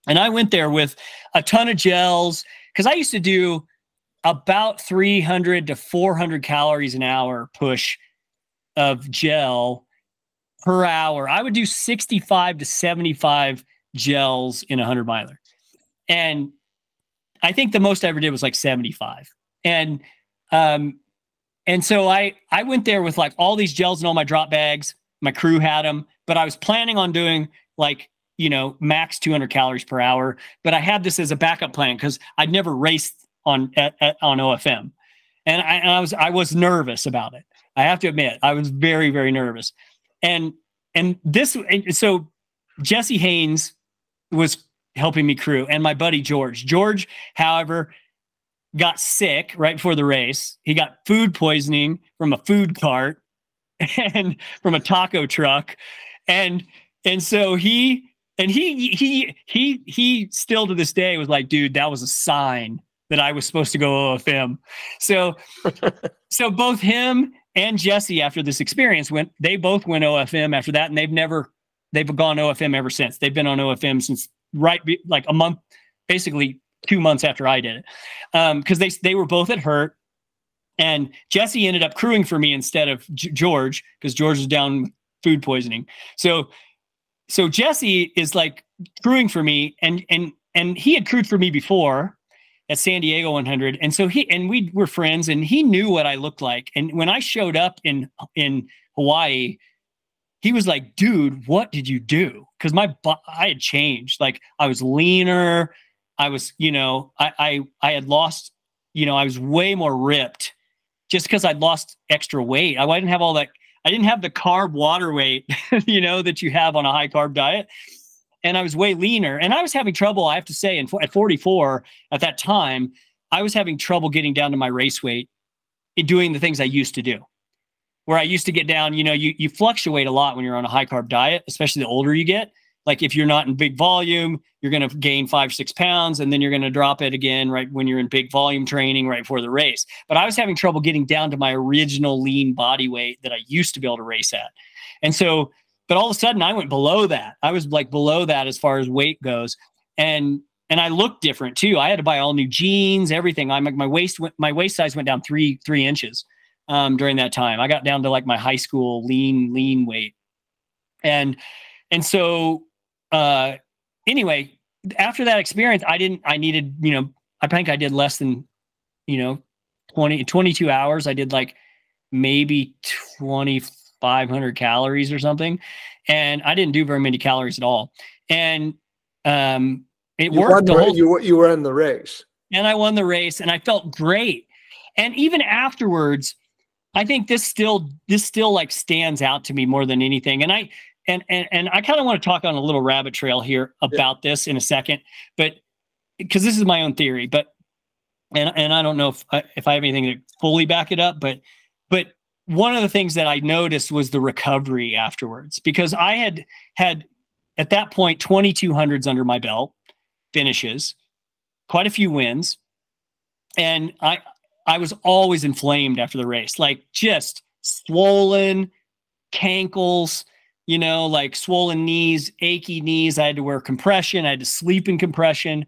And I went there with a ton of gels because I used to do about 300 to 400 calories an hour push of gel per hour. I would do 65 to 75 gels in a 100 miler. And I think the most I ever did was like 75. And um and so I I went there with like all these gels and all my drop bags. My crew had them, but I was planning on doing like you know max 200 calories per hour. But I had this as a backup plan because I'd never raced on at, at, on OFM, and I, and I was I was nervous about it. I have to admit, I was very very nervous, and and this so Jesse Haynes was helping me crew, and my buddy George. George, however, got sick right before the race. He got food poisoning from a food cart and from a taco truck, and and so he and he he he he still to this day was like, dude, that was a sign that I was supposed to go OFM. So, so both him and Jesse after this experience went. They both went OFM after that, and they've never they've gone OFM ever since. They've been on OFM since right be, like a month, basically two months after I did it, um because um, they they were both at Hurt. and Jesse ended up crewing for me instead of G- George because George was down food poisoning. So so Jesse is like crewing for me, and and and he had crewed for me before at San Diego 100, and so he and we were friends, and he knew what I looked like. And when I showed up in in Hawaii, he was like, "Dude, what did you do?" Because my I had changed. Like I was leaner. I was, you know, I I I had lost. You know, I was way more ripped just because I'd lost extra weight. I, I didn't have all that. I didn't have the carb water weight, you know, that you have on a high carb diet. And I was way leaner. And I was having trouble, I have to say, and at 44 at that time, I was having trouble getting down to my race weight and doing the things I used to do. Where I used to get down, you know, you you fluctuate a lot when you're on a high carb diet, especially the older you get like if you're not in big volume, you're going to gain five, six pounds, and then you're going to drop it again right when you're in big volume training right before the race. But I was having trouble getting down to my original lean body weight that I used to be able to race at. And so, but all of a sudden I went below that. I was like below that as far as weight goes. And and I looked different too. I had to buy all new jeans, everything. I'm like my waist went, my waist size went down three three inches um, during that time. I got down to like my high school lean lean weight, and and so uh, anyway, after that experience, I didn't, I needed, you know, I think I did less than, you know, 20, 22 hours. I did like maybe 2,500 calories or something. And I didn't do very many calories at all. And, um, it you worked. The whole, you, you were in the race. And I won the race and I felt great. And even afterwards, I think this still this still like stands out to me more than anything. And I and and, and I kind of want to talk on a little rabbit trail here about yeah. this in a second, but because this is my own theory, but and and I don't know if I, if I have anything to fully back it up, but but one of the things that I noticed was the recovery afterwards because I had had at that point 2200s under my belt finishes, quite a few wins, and I I was always inflamed after the race, like just swollen, cankles, you know, like swollen knees, achy knees. I had to wear compression. I had to sleep in compression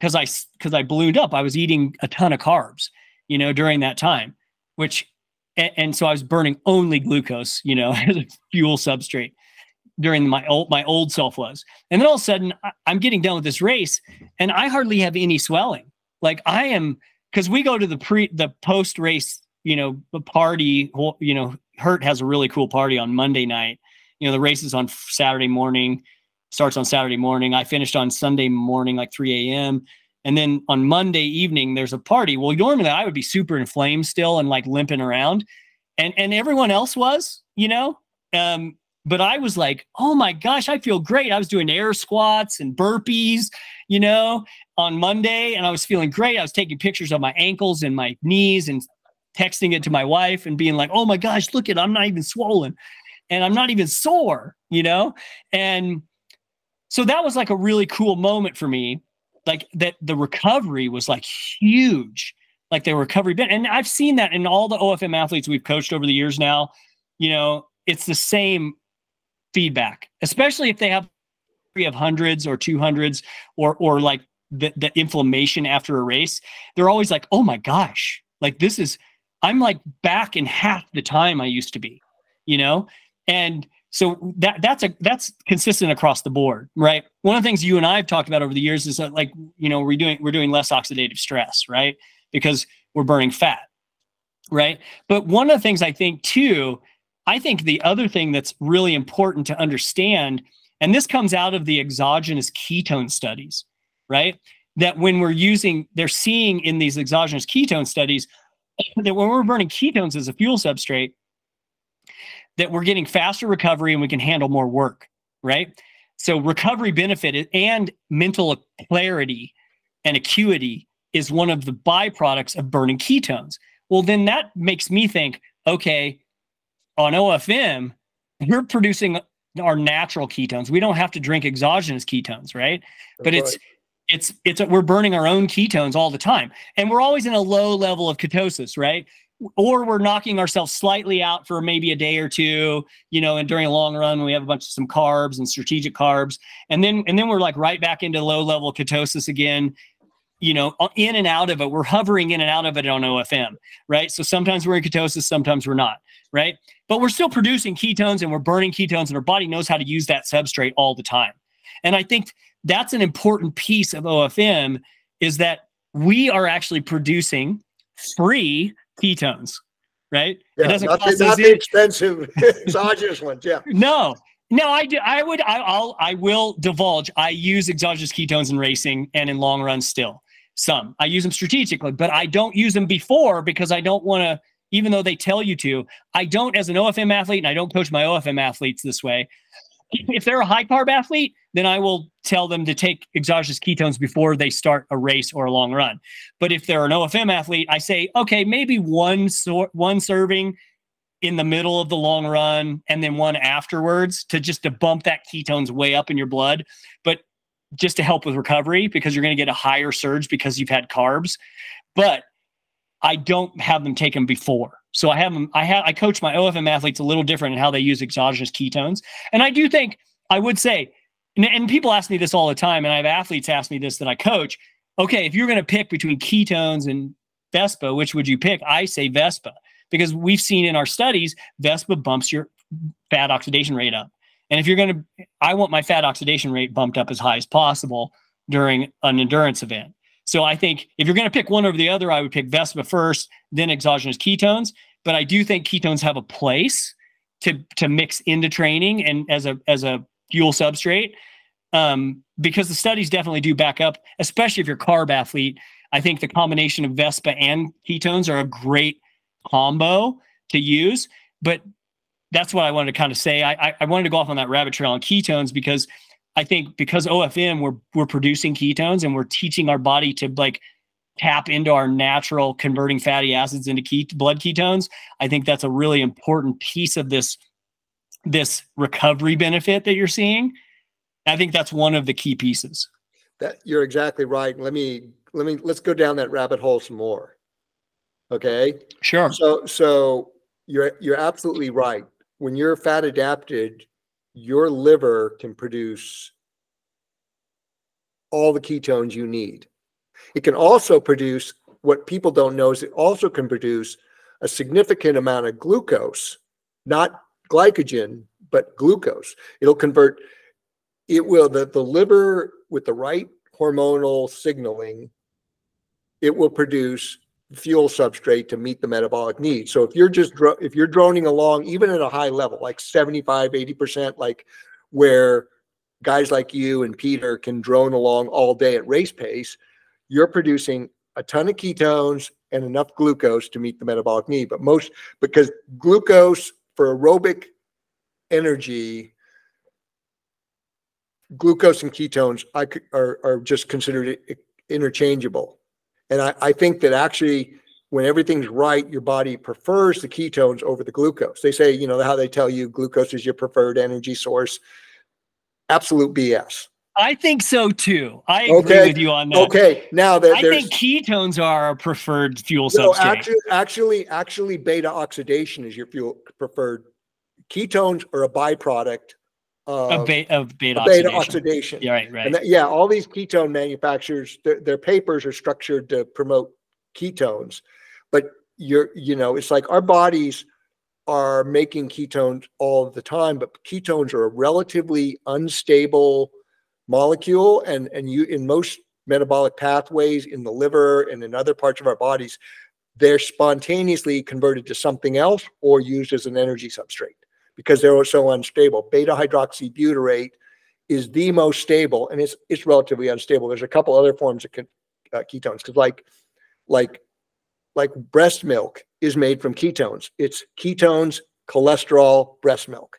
because I because I ballooned up. I was eating a ton of carbs, you know, during that time, which and, and so I was burning only glucose, you know, as a fuel substrate during my old my old self was. And then all of a sudden I, I'm getting done with this race and I hardly have any swelling. Like I am because we go to the pre the post race, you know, party, you know, Hurt has a really cool party on Monday night. You know the race is on saturday morning starts on saturday morning. I finished on sunday morning like 3 a.m and then on monday evening there's a party. Well normally i would be super inflamed still and like limping around. And and everyone else was you know? Um but i was like oh my gosh i feel great. I was doing air squats and burpees you know on monday and i was feeling great i was taking pictures of my ankles and my knees and texting it to my wife and being like oh my gosh look at i'm not even swollen and I'm not even sore, you know? And so that was like a really cool moment for me. Like that the recovery was like huge. Like the recovery been. And I've seen that in all the OFM athletes we've coached over the years now. You know, it's the same feedback, especially if they have have hundreds or two hundreds or or like the, the inflammation after a race. They're always like, oh my gosh, like this is I'm like back in half the time I used to be, you know? And so that that's a that's consistent across the board, right? One of the things you and I have talked about over the years is that like you know we're doing we're doing less oxidative stress, right? Because we're burning fat, right? But one of the things I think too, I think the other thing that's really important to understand, and this comes out of the exogenous ketone studies, right? That when we're using, they're seeing in these exogenous ketone studies that when we're burning ketones as a fuel substrate, that we're getting faster recovery and we can handle more work, right? So recovery benefit and mental clarity and acuity is one of the byproducts of burning ketones. Well, then that makes me think, okay, on OFM, we're producing our natural ketones. We don't have to drink exogenous ketones, right? That's but it's right. it's it's we're burning our own ketones all the time. And we're always in a low level of ketosis, right? or we're knocking ourselves slightly out for maybe a day or two, you know, and during a long run we have a bunch of some carbs and strategic carbs, and then and then we're like right back into low level ketosis again. you know, in and out of it. We're hovering in and out of it on OFM, right? So sometimes we're in ketosis, sometimes we're not, right? But we're still producing ketones and we're burning ketones, and our body knows how to use that substrate all the time. And I think that's an important piece of OFM is that we are actually producing free ketones, right? Yeah, it doesn't not, cost the, not the expensive exogenous ones. Yeah. no, no, I do. I would. I, I'll. I will divulge. I use exogenous ketones in racing and in long runs still. Some I use them strategically, but I don't use them before because I don't want to. Even though they tell you to, I don't as an OFM athlete, and I don't coach my OFM athletes this way. If they're a high carb athlete, then I will tell them to take exogenous ketones before they start a race or a long run. But if they're an OFM athlete, I say, okay, maybe one sort one serving in the middle of the long run and then one afterwards to just to bump that ketones way up in your blood but just to help with recovery because you're going to get a higher surge because you've had carbs but i don't have them take them before so i have them i have i coach my ofm athletes a little different in how they use exogenous ketones and i do think i would say and, and people ask me this all the time and i have athletes ask me this that i coach okay if you're going to pick between ketones and vespa which would you pick i say vespa because we've seen in our studies Vespa bumps your fat oxidation rate up. And if you're going to, I want my fat oxidation rate bumped up as high as possible during an endurance event. So I think if you're going to pick one over the other, I would pick Vespa first, then exogenous ketones. But I do think ketones have a place to to mix into training and as a as a fuel substrate. Um, because the studies definitely do back up, especially if you're carb athlete. I think the combination of Vespa and ketones are a great combo to use. But that's what I wanted to kind of say. I, I, I wanted to go off on that rabbit trail on ketones because I think because OFM we're we're producing ketones and we're teaching our body to like tap into our natural converting fatty acids into ket- blood ketones. I think that's a really important piece of this this recovery benefit that you're seeing. I think that's one of the key pieces. That you're exactly right. Let me let me let's go down that rabbit hole some more. Okay. Sure. So so you're you're absolutely right. When you're fat adapted, your liver can produce all the ketones you need. It can also produce what people don't know is it also can produce a significant amount of glucose, not glycogen, but glucose. It'll convert it will the, the liver with the right hormonal signaling it will produce fuel substrate to meet the metabolic needs. So if you're just dro- if you're droning along even at a high level like 75 80% like where guys like you and Peter can drone along all day at race pace, you're producing a ton of ketones and enough glucose to meet the metabolic need. But most because glucose for aerobic energy glucose and ketones are, are just considered interchangeable. And I, I think that actually, when everything's right, your body prefers the ketones over the glucose. They say, you know, how they tell you glucose is your preferred energy source. Absolute BS. I think so too. I agree Okay, with you on that. Okay, now that I think ketones are our preferred fuel no, substrate. actually, actually, actually, beta oxidation is your fuel preferred. Ketones are a byproduct of, of be- of beta, beta oxidation. oxidation. Yeah, right, right. And that, yeah, all these ketone manufacturers, their, their papers are structured to promote ketones, but you're, you know, it's like our bodies are making ketones all the time, but ketones are a relatively unstable molecule, and and you in most metabolic pathways in the liver and in other parts of our bodies, they're spontaneously converted to something else or used as an energy substrate because they're so unstable. Beta hydroxybutyrate is the most stable and it's it's relatively unstable. There's a couple other forms of uh, ketones because like like like breast milk is made from ketones. It's ketones cholesterol breast milk.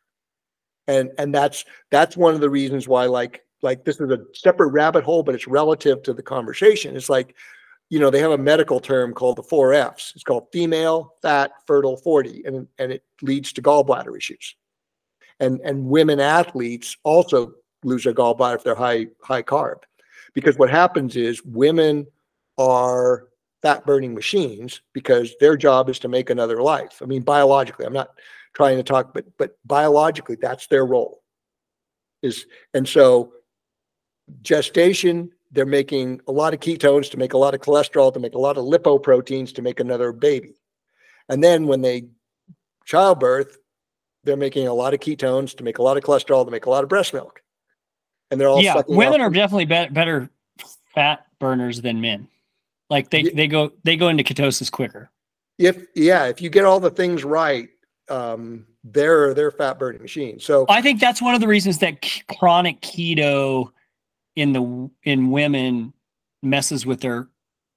And and that's that's one of the reasons why like like this is a separate rabbit hole but it's relative to the conversation. It's like you know they have a medical term called the four f's. It's called female fat fertile 40 and and it leads to gallbladder issues. And and women athletes also lose their gallbladder if they're high high carb. Because what happens is women are fat burning machines because their job is to make another life. I mean biologically i'm not trying to talk but but biologically that's their role. Is and so gestation they're making a lot of ketones to make a lot of cholesterol, to make a lot of lipoproteins to make another baby. And then when they childbirth, they're making a lot of ketones to make a lot of cholesterol to make a lot of breast milk. And they're all yeah, women are definitely be- better fat burners than men. Like they Ye- they go they go into ketosis quicker. if yeah, if you get all the things right, um, they're they're fat burning machines. So I think that's one of the reasons that chronic keto in the in women messes with their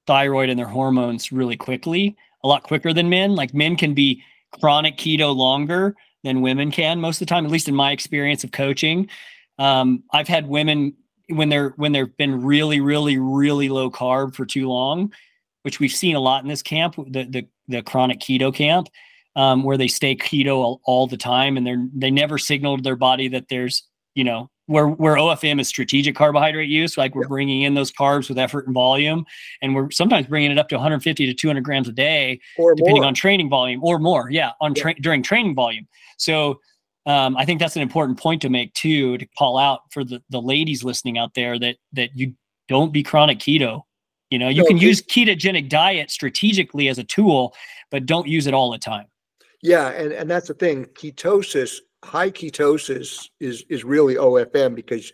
thyroid and their hormones really quickly, a lot quicker than men. Like men can be chronic keto longer than women can most of the time, at least in my experience of coaching. Um, I've had women when they're when they've been really, really, really low carb for too long, which we've seen a lot in this camp, the the, the chronic keto camp um, where they stay keto all, all the time and they're they never signal to their body that there's you know where where OFM is strategic carbohydrate use like we're Yep. bringing in those carbs with effort and volume and we're sometimes bringing it up to 150 to 200 grams a day or depending more. on training volume or more yeah on tra- during training volume so um, I think that's an important point to make too to call out for the the ladies listening out there that that you don't be chronic keto you know you No, can use ketogenic diet strategically as a tool but don't use it all the time Yeah, and, and that's the thing. Ketosis, high ketosis is is really OFM because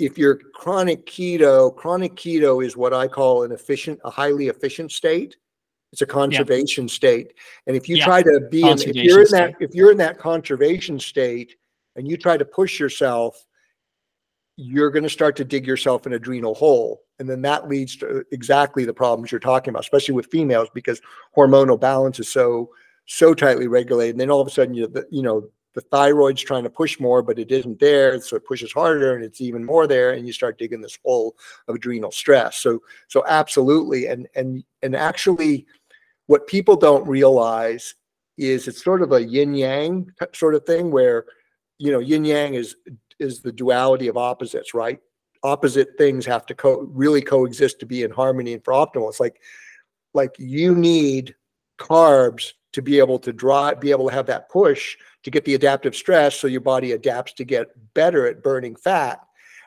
if you're chronic keto, chronic keto is what I call an efficient, a highly efficient state. It's a conservation state. And if you Yeah, try to be in, if you're in that, if you're in that conservation state and you try to push yourself, you're going to start to dig yourself an adrenal hole. And then that leads to exactly the problems you're talking about, especially with females, because hormonal balance is so so tightly regulated. And then all of a sudden, you you know the thyroid's trying to push more, but it isn't there, so it pushes harder, and it's even more there, and you start digging this hole of adrenal stress. So so absolutely, and and and actually, what people don't realize is it's sort of a yin yang sort of thing where you know yin yang is is the duality of opposites, right? Opposite things have to co- really coexist to be in harmony and for optimal. It's like like you need carbs to be able to drive, be able to have that push to get the adaptive stress so your body adapts to get better at burning fat.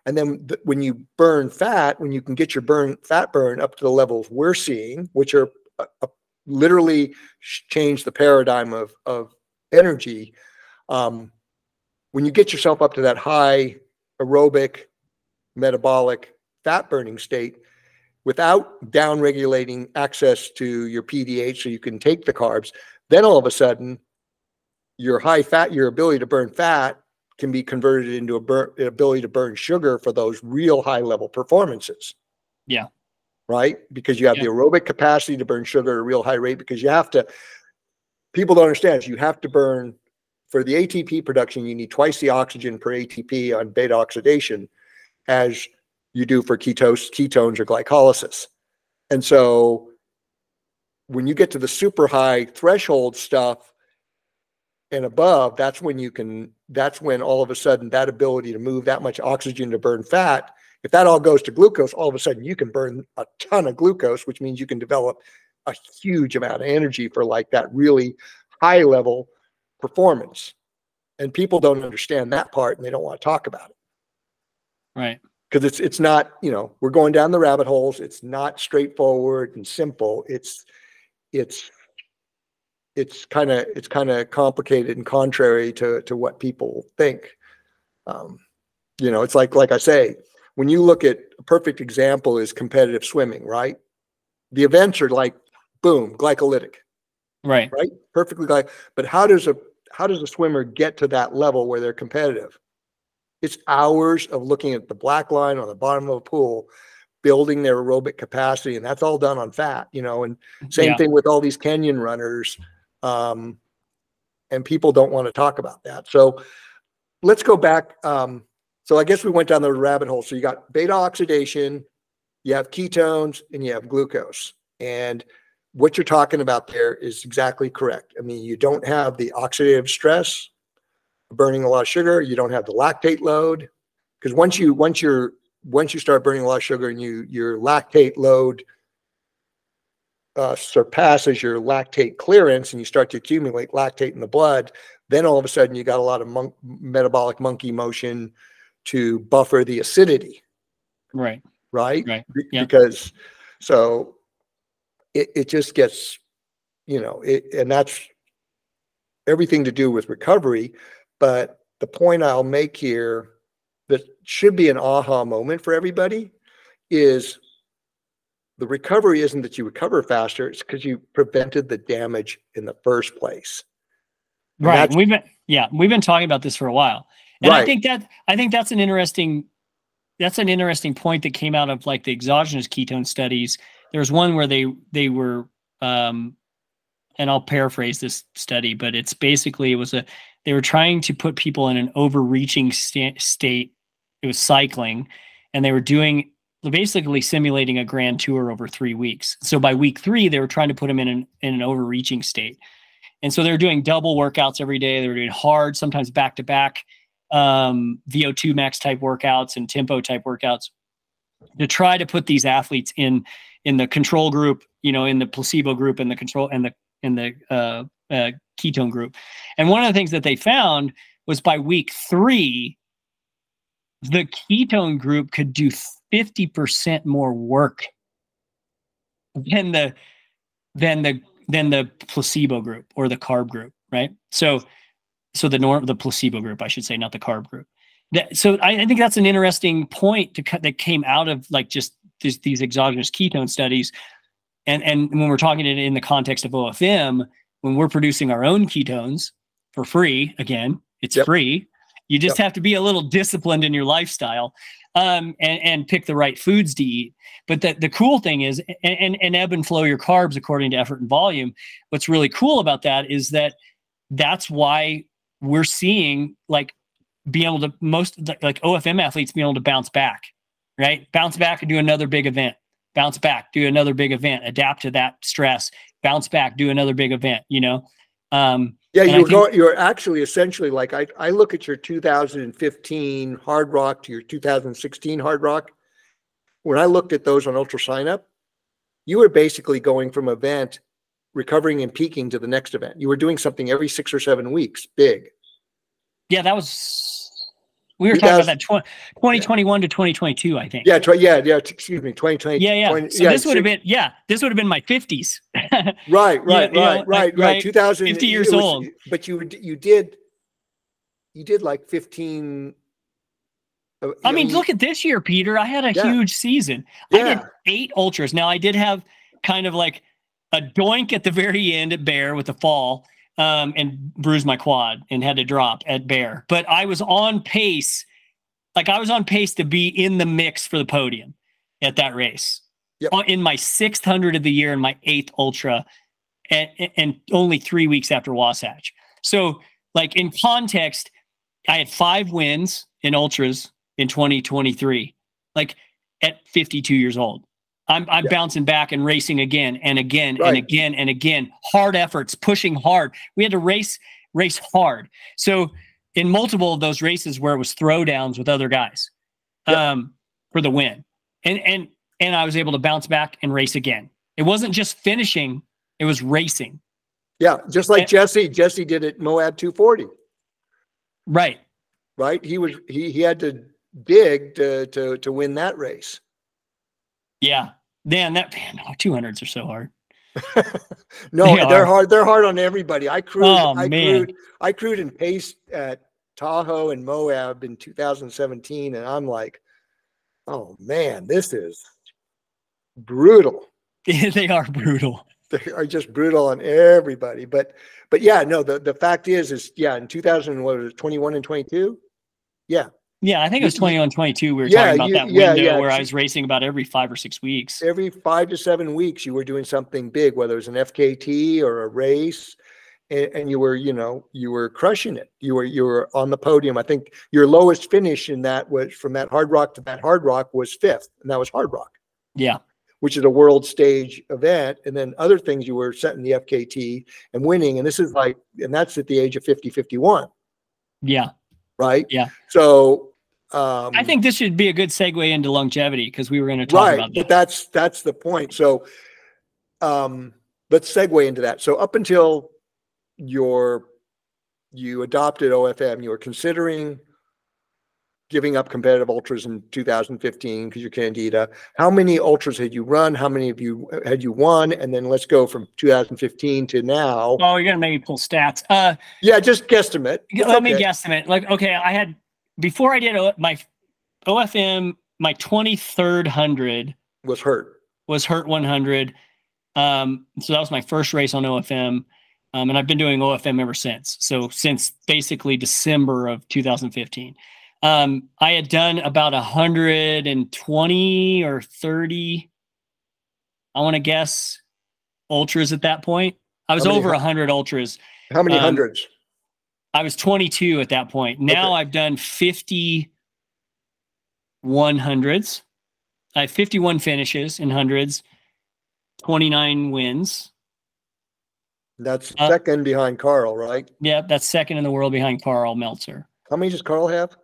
And then th- when you burn fat, when you can get your burn fat burn up to the levels we're seeing, which are uh, uh, literally change the paradigm of, of energy. Um, when you get yourself up to that high aerobic metabolic fat burning state, without down regulating access to your PDH so you can take the carbs, then all of a sudden your high fat, your ability to burn fat can be converted into a burn, ability to burn sugar for those real high level performances. Yeah. Right? Because you have Yeah. the aerobic capacity to burn sugar at a real high rate because you have to, people don't understand you have to burn for the ATP production, you need twice the oxygen per ATP on beta oxidation as you do for ketose, ketones or glycolysis. And so when you get to the super high threshold stuff and above, that's when you can, that's when all of a sudden that ability to move that much oxygen to burn fat, if that all goes to glucose, all of a sudden you can burn a ton of glucose, which means you can develop a huge amount of energy for like that really high level performance. And people don't understand that part and they don't want to talk about it. Right. Because it's it's not you know we're going down the rabbit holes. It's not straightforward and simple. It's it's it's kind of it's kind of complicated and contrary to to what people think. Um, you know it's like like i say when you look at a perfect example is competitive swimming right? The events are like boom glycolytic. Right. Right? Perfectly like but how does a how does a swimmer get to that level where they're competitive? It's hours of looking at the black line on the bottom of a pool building their aerobic capacity and that's all done on fat you know and same Yeah. thing with all these Kenyan runners um, and people don't want to talk about that. So let's go back um, so i guess we went down the rabbit hole. So you got beta oxidation you have ketones and you have glucose. And what you're talking about there is exactly correct. I mean you don't have the oxidative stress burning a lot of sugar you don't have the lactate load because once you once you're once you start burning a lot of sugar and you your lactate load uh, surpasses your lactate clearance and you start to accumulate lactate in the blood then all of a sudden you got a lot of monk, metabolic monkey motion to buffer the acidity right right? Right, yeah. Because, so it, it just gets, you know, it, and that's everything to do with recovery. But the point I'll make here that should be an aha moment for everybody is the recovery isn't that you recover faster, it's because you prevented the damage in the first place. And Right. We've been yeah, we've been talking about this for a while. And I think that I think that's an interesting that's an interesting point that came out of like the exogenous ketone studies. There was one where they they were um and I'll paraphrase this study, but it's basically it was a they were trying to put people in an overreaching sta- state. It was cycling and they were doing basically simulating a grand tour over 3 weeks. So by week 3 they were trying to put them in an in an overreaching state. And so they were doing double workouts every day. They were doing hard, sometimes back to back um, VO2 max type workouts and tempo type workouts to try to put these athletes in in the control group, you know, in the placebo group and the control and the in the uh, uh, ketone group. And one of the things that they found was by week three, the ketone group could do 50% more work than the than the than the placebo group or the carb group, right? So so the norm the placebo group, I should say, not the carb group. That, so I, I think that's an interesting point to cut that came out of like just these, these exogenous ketone studies. And and when we're talking it in the context of OFM, when we're producing our own ketones for free, again, it's Yep. free. You just have to be a little disciplined in your lifestyle um, and, and pick the right foods to eat. But the, the cool thing is, and, and, and ebb and flow your carbs according to effort and volume. What's really cool about that is that that's why we're seeing like being able to most like OFM athletes being able to bounce back, right? Bounce back and do another big event. Bounce back, do another big event. Adapt to that stress. Bounce back, do another big event. You know, um, Yeah, And I you're think- going, you're actually essentially like, I, I look at your 2015 Hardrock to your 2016 Hardrock. When I looked at those on UltraSignup, you were basically going from event, recovering and peaking to the next event. You were doing something every six or seven weeks, big. yeah, that was we were talking about that 20, 2021 to 2022, I think. Yeah, try, yeah, yeah, t- excuse me, 2020. Yeah, yeah. 20 so this would have been, yeah, this would have been my 50s. Right, right, you know, right, like, right, right, right. 2000. 50 years was- old. But you, you did, you did like 15. uh, I mean, look at this year, Peter. I had a Yeah. huge season. I did eight ultras. Now I did have kind of like a doink at the very end at Bear with the fall, um, and bruised my quad and had to drop at Bear. But I was on pace, like I was on pace to be in the mix for the podium at that race. Yep. In my sixth hundred of the year and my eighth ultra, and, and only three weeks after Wasatch. So, like in context, I had five wins in ultras in 2023, like at 52 years old. I'm I'm Yeah. bouncing back and racing again and again Right. and again and again. Hard efforts, pushing hard. We had to race race hard. So in multiple of those races where it was throwdowns with other guys um, for the win, and and and I was able to bounce back and race again. It wasn't just finishing; it was racing. Yeah, just like And- Jesse, Jesse did it Moab 240, Right. right? He was, he, he had to dig to, to, to win that race. Yeah. Man, that man, 200s are so hard. No, They are are. hard. They're hard on everybody. I crewed, Oh, I man. crewed, I crewed and paced at Tahoe and Moab in 2017. And I'm like, oh man, this is brutal. they are brutal. they are just brutal on everybody. But but yeah, no, the, the fact is is yeah, in 2000, what was it, 21 and 22? Yeah. Yeah, I think it was You- 21, 22. We were Yeah, talking about you- that yeah, window yeah, where I was racing about every five or six weeks. Every five to seven weeks you were doing something big, whether it was an FKT or a race. And, and you were, you know, you were crushing it. You were you were on the podium. I think your lowest finish in that was from that Hardrock to that Hardrock was fifth, and that was Hardrock. Yeah. which is a world stage event. And then other things you were setting the FKT and winning. And this is like, and that's at the age of 50, 51, Yeah. Right? Yeah. So, um, I think this should be a good segue into longevity because we were going to talk right. about But that. that's, that's the point. So, um, let's segue into that. So up until your, you adopted OFM, you were considering giving up competitive ultras in 2015 because you're Candida. How many ultras had you run? How many of you had you won? And then let's go from 2015 to now. Oh, you're gonna make me pull stats. Uh, Yeah, just guesstimate. It's let me guesstimate. Like, okay, I had before I did my OFM, my 23rd hundred Was hurt. was Hurt 100. Um, so that was my first race on OFM. Um, and I've been doing OFM ever since. So since basically December of 2015. Um, I had done about 120 or 30, I want to guess, ultras at that point. I was over hun- 100 ultras. How many Um, hundreds? I was 22 at that point. Now Okay. I've done 50 100s. I have 51 finishes in hundreds, 29 wins. That's uh, second behind Karl, right? Yeah, that's second in the world behind Karl Meltzer. How many does Karl have?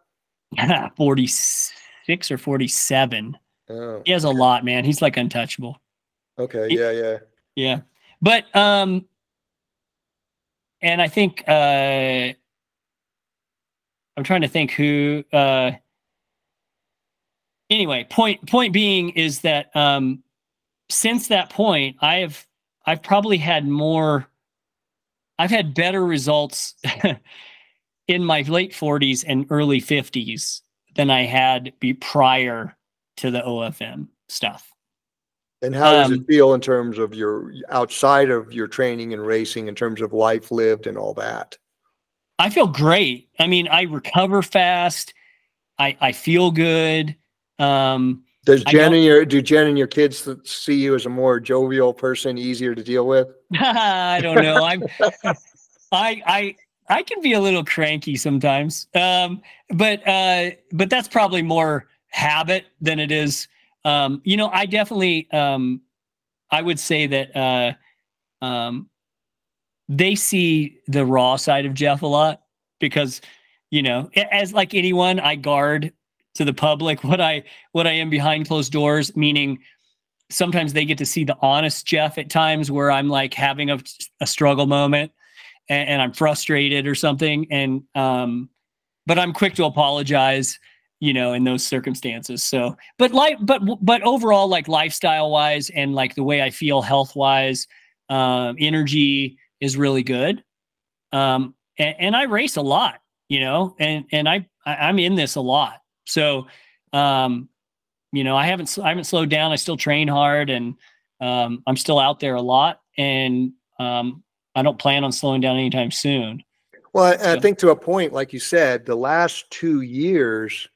46 or 47. Oh, He has a lot, man. He's like untouchable. okay. He- Yeah, yeah. Yeah. But um and I think uh I'm trying to think who uh anyway, point point being is that um since that point I've I've probably had more I've had better results in my late 40s and early 50s than I had be prior to the OFM stuff. And how does Um, it feel in terms of your outside of your training and racing, in terms of life lived and all that? I feel great. I mean, I recover fast. I I feel good. Um, Does Jen and your do Jen and your kids see you as a more jovial person, easier to deal with? I don't know. I'm I I I can be a little cranky sometimes. Um, but uh, but that's probably more habit than it is. Um, you know, I definitely um, I would say that uh, um, they see the raw side of Jeff a lot because you know, as like anyone, I guard to the public what I what I am behind closed doors, meaning sometimes they get to see the honest Jeff at times where I'm like having a, a struggle moment and, and I'm frustrated or something. And um, but I'm quick to apologize, you know, in those circumstances. So, but like, but but overall, like lifestyle wise and like the way I feel health wise, um, energy is really good. Um, and, and I race a lot, you know, and and I, I I'm in this a lot. So, um, you know, I haven't I haven't slowed down. I still train hard, and um, I'm still out there a lot. And um, I don't plan on slowing down anytime soon. Well, I, I So- think to a point, like you said, the last two years,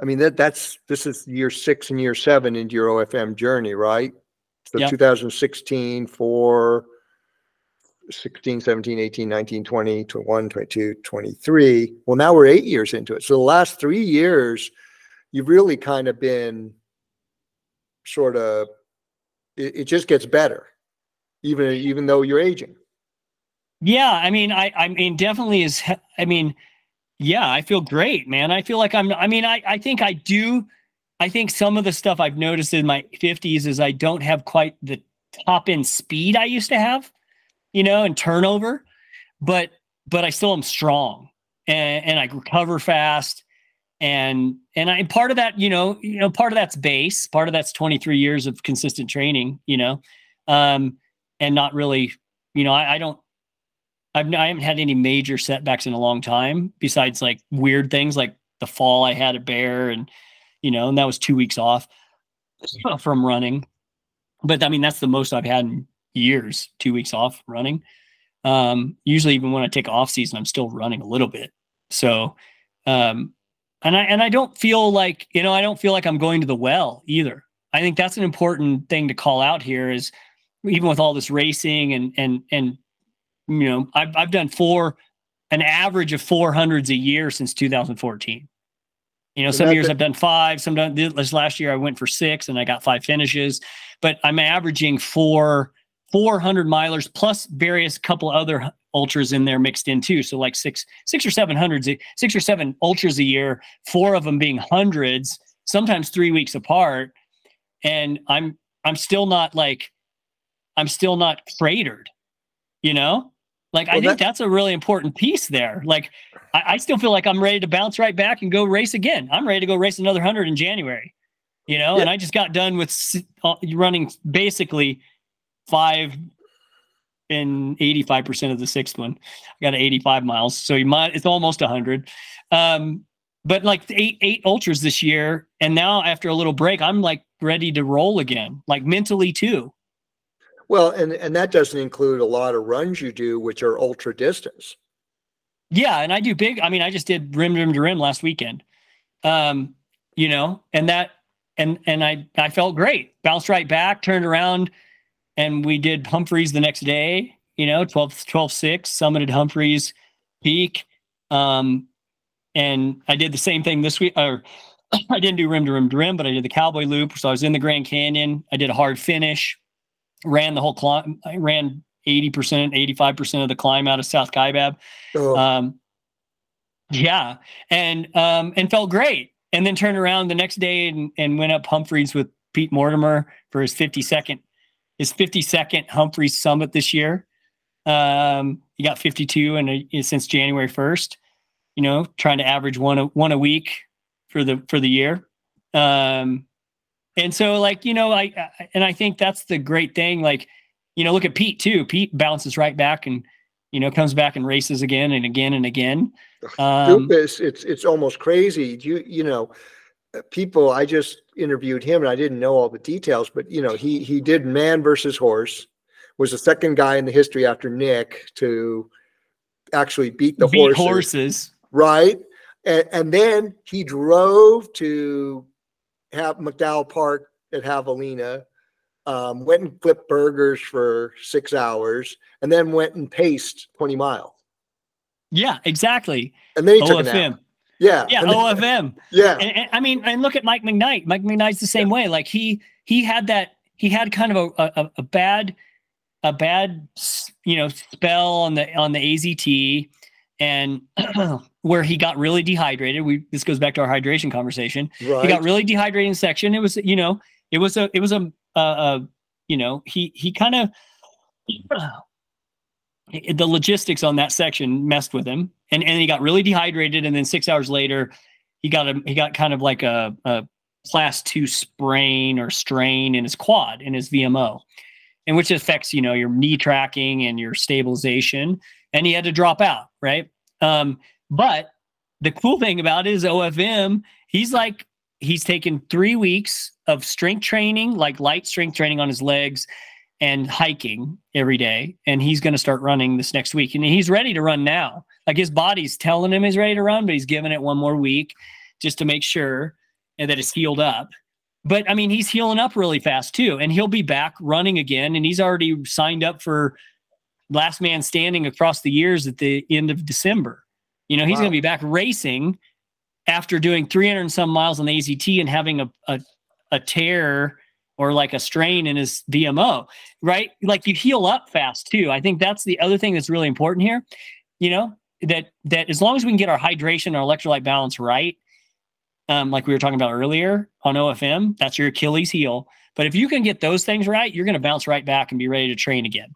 I mean, that that's this is year six and year seven into your OFM journey, right? So Yep. 2016 for 16, 17, 18, 19, 20, 21, 22, 23. Well, now we're eight years into it. So the last three years, you've really kind of been sort of, it, it just gets better, even, even though you're aging. Yeah, I mean, I I mean, definitely is. I mean, yeah, I feel great, man. I feel like I'm. I mean, I I think I do. I think some of the stuff I've noticed in my 50s is I don't have quite the top end speed I used to have, you know, and turnover, but but I still am strong and and I recover fast. And and I part of that, you know, you know, part of that's base, part of that's 23 years of consistent training, you know, um, and not really, you know, I, I don't I've I haven't had any major setbacks in a long time besides like weird things like the fall I had at Bear and you know, and that was two weeks off from running. But I mean, that's the most I've had in years, two weeks off running. Um, usually even when I take off season, I'm still running a little bit. So um and I and I don't feel like, you know, I don't feel like I'm going to the well either. I think that's an important thing to call out here is even with all this racing and and and you know, I've I've done four, an average of four hundreds a year since 2014. You know, some years I've done five. Some done this last year I went for six and I got five finishes, but I'm averaging four 400 milers plus various couple other ultras in there mixed in too. So like six six or seven hundreds, six or seven ultras a year, four of them being hundreds, sometimes three weeks apart, and I'm I'm still not like I'm still not cratered, you know Like I think that- that's a really important piece there. Like I, I still feel like I'm ready to bounce right back and go race again. I'm ready to go race another hundred in January. You know, Yeah. and I just got done with uh, running basically five and 85% of the sixth one. I got 85 miles. So you might, it's almost 100. Um, but like eight, eight ultras this year. And now after a little break, I'm like ready to roll again, like mentally too. Well, and and that doesn't include a lot of runs you do, which are ultra distance. Yeah. And I do big, I mean, I just did rim, to rim to rim last weekend. Um, you know, and that, and, and I, I felt great, bounced right back, turned around and we did Humphreys the next day, you know, 12, 12, 6 summited Humphreys peak. Um, and I did the same thing this week, or I didn't do rim to rim to rim, but I did the cowboy loop. So I was in the Grand Canyon. I did a hard finish, ran the whole climb. I ran 80%, 85% of the climb out of South Kaibab. Oh, Um, yeah, and um, and felt great. And then turned around the next day and, and went up Humphreys with Pete Mortimer for his 52nd his 52nd Humphreys Summit this year. Um, he got 52 and since January 1st. You know, trying to average one a, one a week for the for the year. Um, and so like you know, I, and I think that's the great thing. Like, you know, look at Pete too. Pete bounces right back and you know comes back and races again and again and again. Um, it's it's it's almost crazy. You you know, uh, people. I just interviewed him, and I didn't know all the details, but you know, he he did man versus horse. Was the second guy in the history after Nick to actually beat the beat horses, horses. right? And, and then he drove to have McDowell Park at Javelina, um, went and flipped burgers for six hours, and then went and paced 20 miles. Yeah, exactly. And then he took. OFM. Yeah. Yeah, and then- OFM. yeah. And, and I mean, and look at Mike McKnight. Mike McKnight's the same way. Like he he had that he had kind of a a, a bad a bad you know spell on the on the AZT and where he got really dehydrated. We this goes back to our hydration conversation. Right. He got really dehydrated in section. It was you know it was a it was a uh, uh you know he he kind of the logistics on that section messed with him and and he got really dehydrated and then six hours later he got a he got kind of like a, a class two sprain or strain in his quad in his vmo and which affects you know your knee tracking and your stabilization and he had to drop out right um but the cool thing about it is ofm he's like he's taken three weeks of strength training like light strength training on his legs and hiking every day. And he's going to start running this next week. And he's ready to run now. Like his body's telling him he's ready to run but he's giving it one more week just to make sure and that it's healed up. But i mean he's healing up really fast too. And he'll be back running again. And he's already signed up for last man standing across the years at the end of december you know he's Wow. going to be back racing after doing 300 and some miles on the AZT and having a, a, a tear or like a strain in his VMO, right? Like you heal up fast too. I think that's the other thing that's really important here. You know, that that as long as we can get our hydration, our electrolyte balance right, um, like we were talking about earlier on OFM, that's your Achilles heel. But if you can get those things right, you're going to bounce right back and be ready to train again.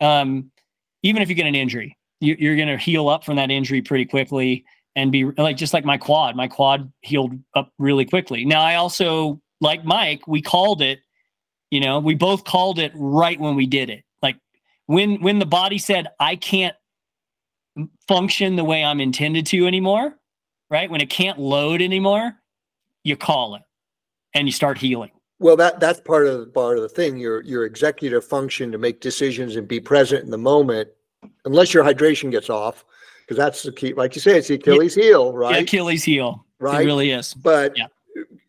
Um, even if you get an injury, you, you're going to heal up from that injury pretty quickly and be like just like my quad. My quad healed up really quickly. Now I also like Mike, we called it, you know, we both called it right when we did it. Like when when the body said I can't function the way I'm intended to anymore, right? When it can't load anymore, you call it and you start healing. Well, that that's part of the part of the thing. Your your executive function to make decisions and be present in the moment, unless your hydration gets off, because that's the key. Like you say, it's the Achilles heel, Yeah, right? Achilles heel. right? It really is. but Yeah.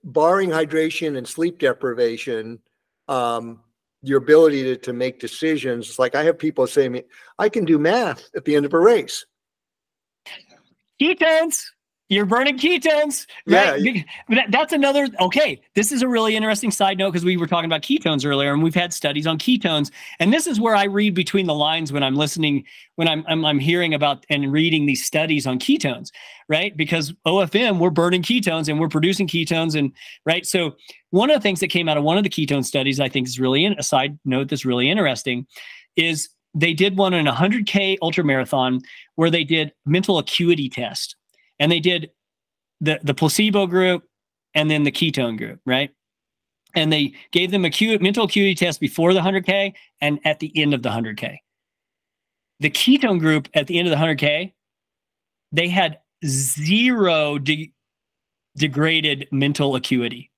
barring hydration and sleep deprivation, um, your ability to, to make decisions. Like I have people say to me, I can do math at the end of a race. ketones you're burning ketones right? That- that's another okay this is a really interesting side note because we were talking about ketones earlier and we've had studies on ketones and this is where i read between the lines when i'm listening when i'm i'm, I'm hearing about and reading these studies on ketones right? Because ofm we're burning ketones and we're producing ketones and right? So one of the things that came out of one of the ketone studies i think is really in, a side note that's really interesting is they did one in a 100K ultra marathon where they did mental acuity test and they did the, the placebo group and then the ketone group, right? And they gave them a mental acuity test before the 100K and at the end of the 100K. The ketone group at the end of the 100K, they had zero de- degraded mental acuity.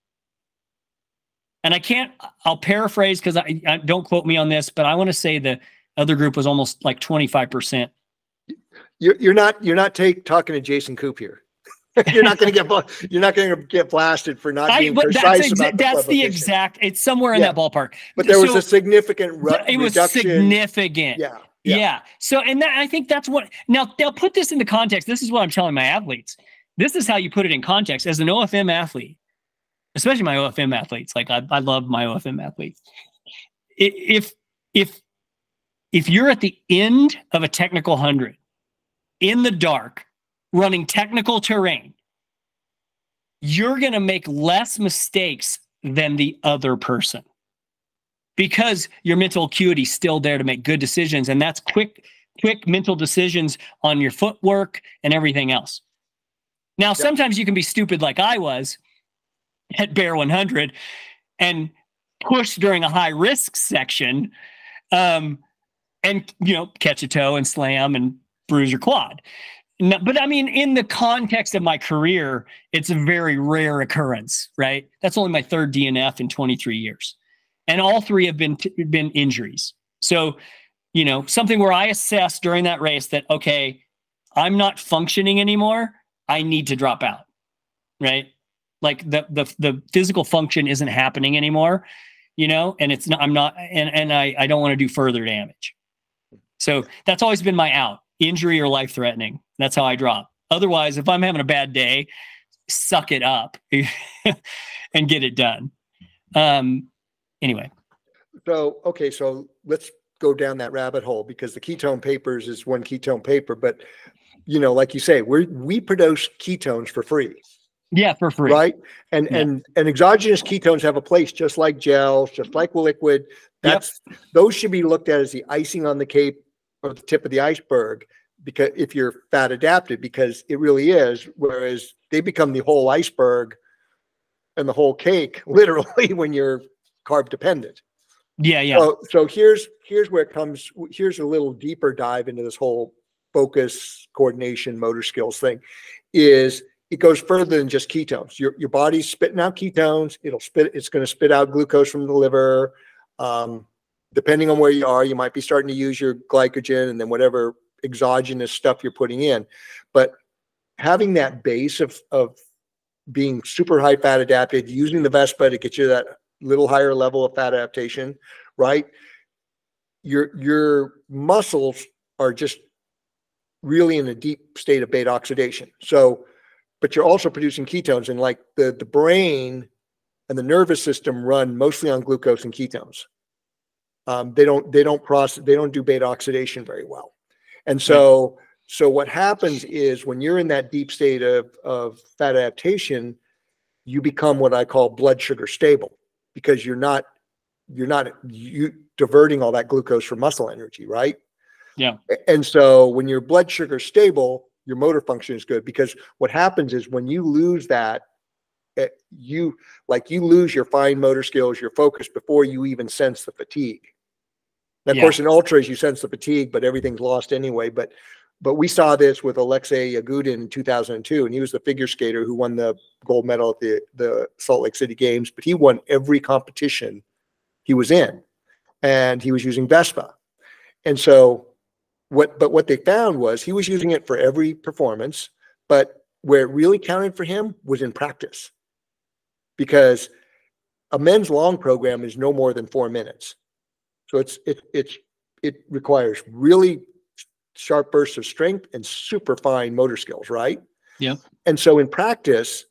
And I can't, I'll paraphrase because I, I don't quote me on this, but I want to say the other group was almost like 25%. You're, you're not you're not take talking to Jason Koop here. you're not going to get you're not going to get blasted for not I, being but precise that's, exa- about the that's the exact, it's somewhere in Yeah. that ballpark. But there was so- a significant But it was reduction. significant. Yeah, Yeah. yeah. So, and that I think that's what now they'll put this into context. This is what I'm telling my athletes. This is how you put it in context as an OFM athlete, especially my OFM athletes. Like I, I love my OFM athletes. If if if you're at the end of a technical hundred in the dark, running technical terrain, you're going to make less mistakes than the other person because your mental acuity is still there to make good decisions. And that's quick quick mental decisions on your footwork and everything else. Now sometimes you can be stupid like i was at bear 100 and push during a high risk section um and you know catch a toe and slam and bruise your quad no, but I mean, in the context of my career, it's a very rare occurrence, right? That's only my third DNF in 23 years, and all three have been been injuries. So, you know, something where I assess during that race that okay, I'm not functioning anymore. I need to drop out, right? Like the the the physical function isn't happening anymore, you know, and it's not. I'm not, and and I I don't want to do further damage. So that's always been my out injury or life threatening. That's how I drop. Otherwise, if I'm having a bad day, suck it up and get it done. Um, anyway, So okay, so let's go down that rabbit hole because the ketone papers is one ketone paper, but you know, like you say, we we produce ketones for free, yeah, for free. right? And Yeah. and and exogenous ketones have a place, just like gels, just like liquid. That's those should be looked at as the icing on the cake or the tip of the iceberg because if you're fat adapted, because it really is. Whereas they become the whole iceberg and the whole cake, literally, when you're carb dependent. Yeah, yeah. So, so here's here's where it comes. Here's a little deeper dive into this whole focus, coordination, motor skills thing. Is it goes further than just ketones. Your your body's spitting out ketones. It'll spit. It's going to spit out glucose from the liver. Um, depending on where you are, you might be starting to use your glycogen and then whatever exogenous stuff you're putting in. But having that base of of being super high fat adapted, using the Vespa to get you that little higher level of fat adaptation, right? Your your muscles are just really in a deep state of beta oxidation. So, but you're also producing ketones, and like the the brain and the nervous system run mostly on glucose and ketones. Um, they don't they don't process they don't do beta oxidation very well, and so so what happens is when you're in that deep state of of fat adaptation, you become what I call blood sugar stable because you're not you're not you diverting all that glucose for muscle energy, right? Yeah. And so when your blood sugar stable, your motor function is good because what happens is when you lose that, eh, you like you lose your fine motor skills, your focus before you even sense the fatigue. Of Yeah. course, in ultras you sense the fatigue, but everything's lost anyway. But but we saw this with Alexei Yagudin in 2002, and he was the figure skater who won the gold medal at the the Salt Lake City Games. But he won every competition he was in, and he was using Vespa. And so, what but what they found was he was using it for every performance, but where it really counted for him was in practice, because a men's long program is no more than four minutes. So it's it it's it requires really sharp bursts of strength and super fine motor skills, right? Yeah. And so in practice,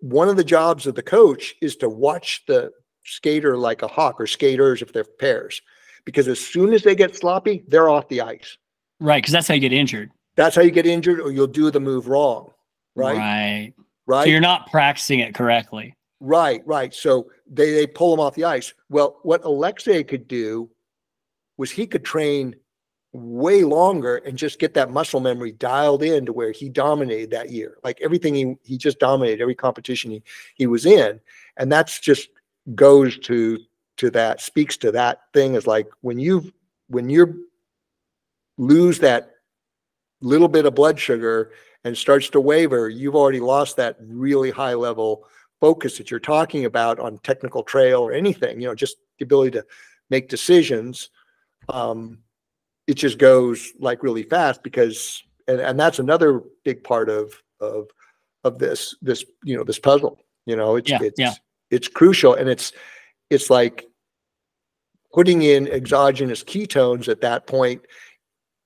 one of the jobs of the coach is to watch the skater like a hawk or skaters if they're pairs, because as soon as they get sloppy, they're off the ice. Right, because that's how you get injured. That's how you get injured, or you'll do the move wrong, right? Right. Right. So you're not practicing it correctly. Right, right. So they they pull him off the ice. Well, what Alexei could do was he could train way longer and just get that muscle memory dialed in to where he dominated that year. Like everything he he just dominated every competition he he was in. And that's just goes to to that speaks to that thing is like when you when you lose that little bit of blood sugar and starts to waver, you've already lost that really high level focus that you're talking about on technical trail or anything, you know, just the ability to make decisions. Um, it just goes like really fast because and, and that's another big part of of of this this you know this puzzle you know it's Yeah, it's yeah. it's crucial and it's it's like putting in exogenous ketones at that point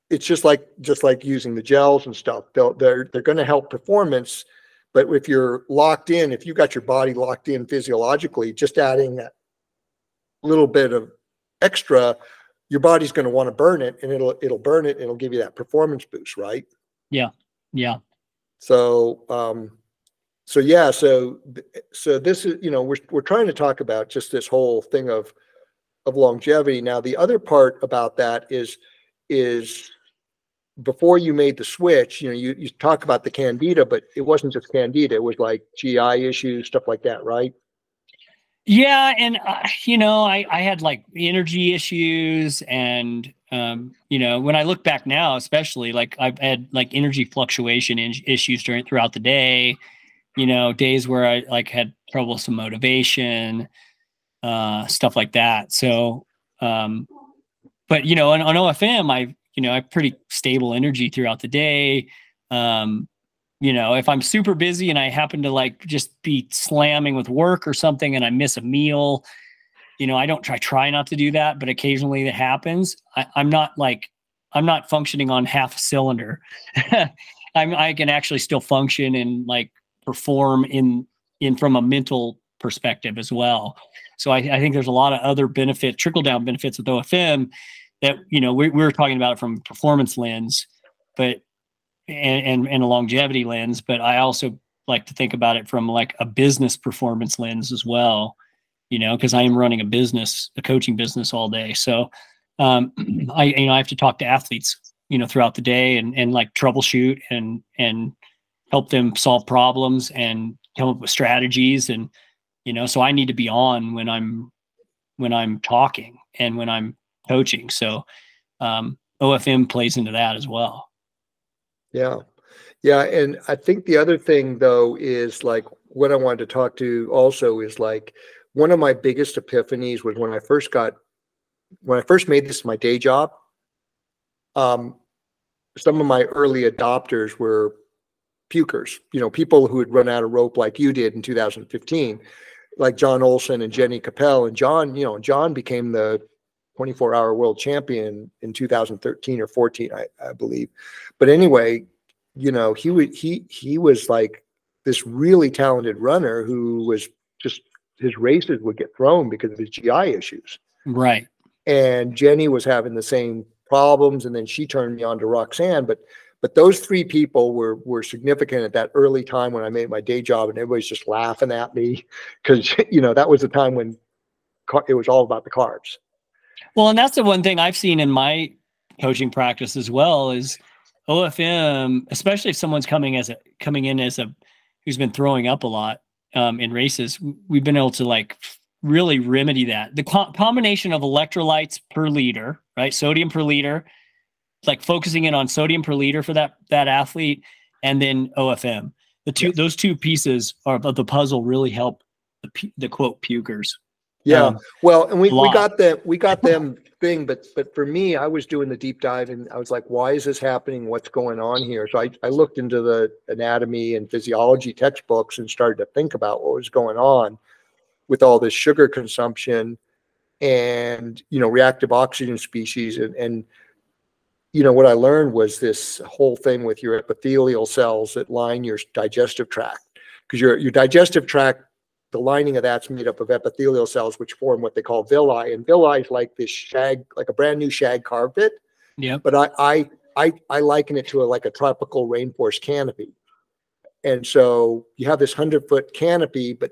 it's just like just like using the gels and stuff they'll they're they're going to help performance but if you're locked in if you got your body locked in physiologically just adding that little bit of extra your body's going to want to burn it and it'll it'll burn it and it'll give you that performance boost right Yeah. Yeah. So um so yeah so so this is you know we're we're trying to talk about just this whole thing of of longevity now the other part about that is is before you made the switch you know you you talk about the candida but it wasn't just candida it was like gi issues stuff like that right Yeah, and uh, you know, I I had like energy issues, and um, you know, when I look back now, especially like I've had like energy fluctuation in- issues during throughout the day. You know, days where I like had troublesome motivation, uh, stuff like that. So, um, but you know, on, on OFM, I you know I have pretty stable energy throughout the day. Um, you know, if I'm super busy and I happen to like just be slamming with work or something and I miss a meal, you know, I don't try try not to do that, but occasionally that happens. I, I'm not like I'm not functioning on half a cylinder. I'm I can actually still function and like perform in in from a mental perspective as well. So I, I think there's a lot of other benefit, trickle down benefits with OFM that you know we, we were talking about it from performance lens, but and, and and a longevity lens, but I also like to think about it from like a business performance lens as well, you know, because I am running a business, a coaching business all day. So um, I you know I have to talk to athletes, you know, throughout the day and and like troubleshoot and and help them solve problems and come up with strategies and you know so I need to be on when I'm when I'm talking and when I'm coaching. So um, OFM plays into that as well. Yeah. Yeah. And I think the other thing though is like what I wanted to talk to also is like one of my biggest epiphanies was when I first got when I first made this my day job. Um some of my early adopters were pukers, you know, people who had run out of rope like you did in 2015, like Jon Olsen and Jenny Capel. And Jon, you know, Jon became the 24 hour world champion in 2013 or 14, I, I believe. But anyway, you know, he would he he was like this really talented runner who was just his races would get thrown because of his GI issues. Right. And Jenny was having the same problems, and then she turned me on to Roxanne. But but those three people were were significant at that early time when I made my day job, and everybody's just laughing at me because you know that was the time when car- it was all about the carbs. Well, and that's the one thing I've seen in my coaching practice as well is OFM, especially if someone's coming as a coming in as a who's been throwing up a lot um, in races. We've been able to like really remedy that. The co- combination of electrolytes per liter, right, sodium per liter, like focusing in on sodium per liter for that that athlete, and then OFM. The two Yes. those two pieces are of the puzzle really help the the quote pukers. Yeah. Um, Well, and we, we got them, we got them thing, but, but for me, I was doing the deep dive and I was like, why is this happening? What's going on here? So I, I looked into the anatomy and physiology textbooks and started to think about what was going on with all this sugar consumption and, you know, reactive oxygen species. And, and, you know, what I learned was this whole thing with your epithelial cells that line your digestive tract. Because your, your digestive tract the lining of that's made up of epithelial cells, which form what they call villi. And villi is like this shag, like a brand new shag carpet. Yeah. But I, I, I, I liken it to a, like a tropical rainforest canopy. And so you have this hundred foot canopy, but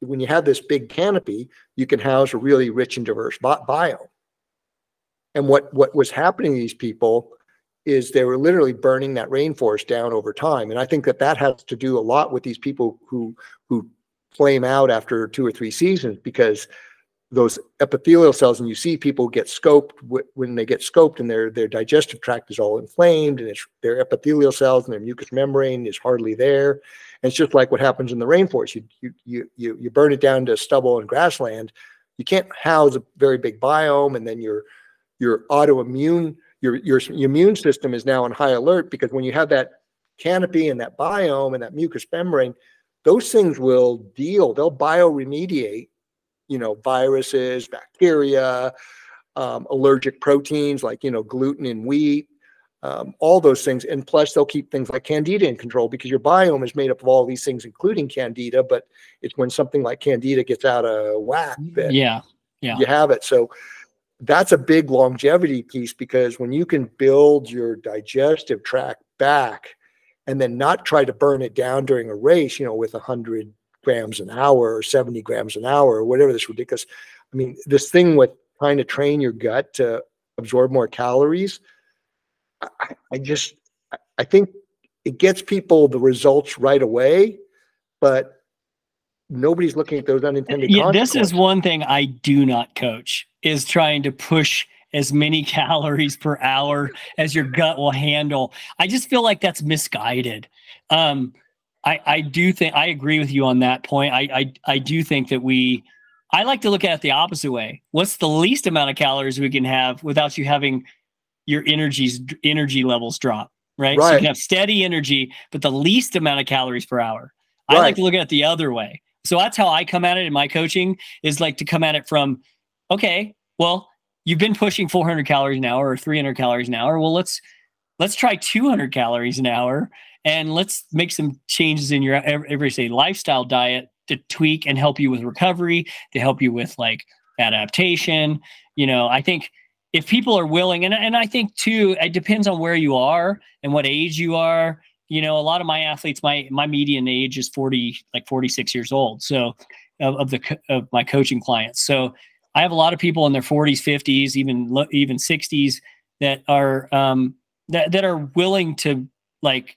when you have this big canopy, you can house a really rich and diverse bi- biome. And what, what was happening to these people is they were literally burning that rainforest down over time. And I think that that has to do a lot with these people who, who flame out after two or three seasons because those epithelial cells and you see people get scoped when they get scoped and their their digestive tract is all inflamed and it's their epithelial cells and their mucous membrane is hardly there. And it's just like what happens in the rainforest. You you you you, you burn it down to stubble and grassland. You can't house a very big biome and then your your autoimmune your your immune system is now on high alert because when you have that canopy and that biome and that mucous membrane those things will deal they'll bioremediate you know, viruses, bacteria, um, allergic proteins like, you know, gluten in wheat, um, all those things. And plus, they'll keep things like candida in control because your biome is made up of all these things, including candida. But it's when something like candida gets out of whack that yeah, yeah. you have it. So that's a big longevity piece because when you can build your digestive tract back and then not try to burn it down during a race, you know, with a hundred grams an hour or 70 grams an hour or whatever this ridiculous. I mean, this thing with trying to train your gut to absorb more calories, I, I just, I think it gets people the results right away, but nobody's looking at those unintended yeah, this is one thing i do not coach is trying to push as many calories per hour as your gut will handle i just feel like that's misguided um I, I do think I agree with you on that point. I, I I do think that we I like to look at it the opposite way. What's the least amount of calories we can have without you having your energies energy levels drop, right? right. So you can have steady energy, but the least amount of calories per hour. Right. I like to look at it the other way. So that's how I come at it in my coaching is like to come at it from, okay, well, you've been pushing 400 calories an hour or 300 calories an hour. Well, let's let's try 200 calories an hour and let's make some changes in your everyday lifestyle diet to tweak and help you with recovery to help you with like adaptation. You know i think if people are willing and, and i think too it depends on where you are and what age you are. You know a lot of my athletes my my median age is 40 like 46 years old so of, of the of my coaching clients. So i have a lot of people in their 40s 50s even even 60s that are um that, that are willing to like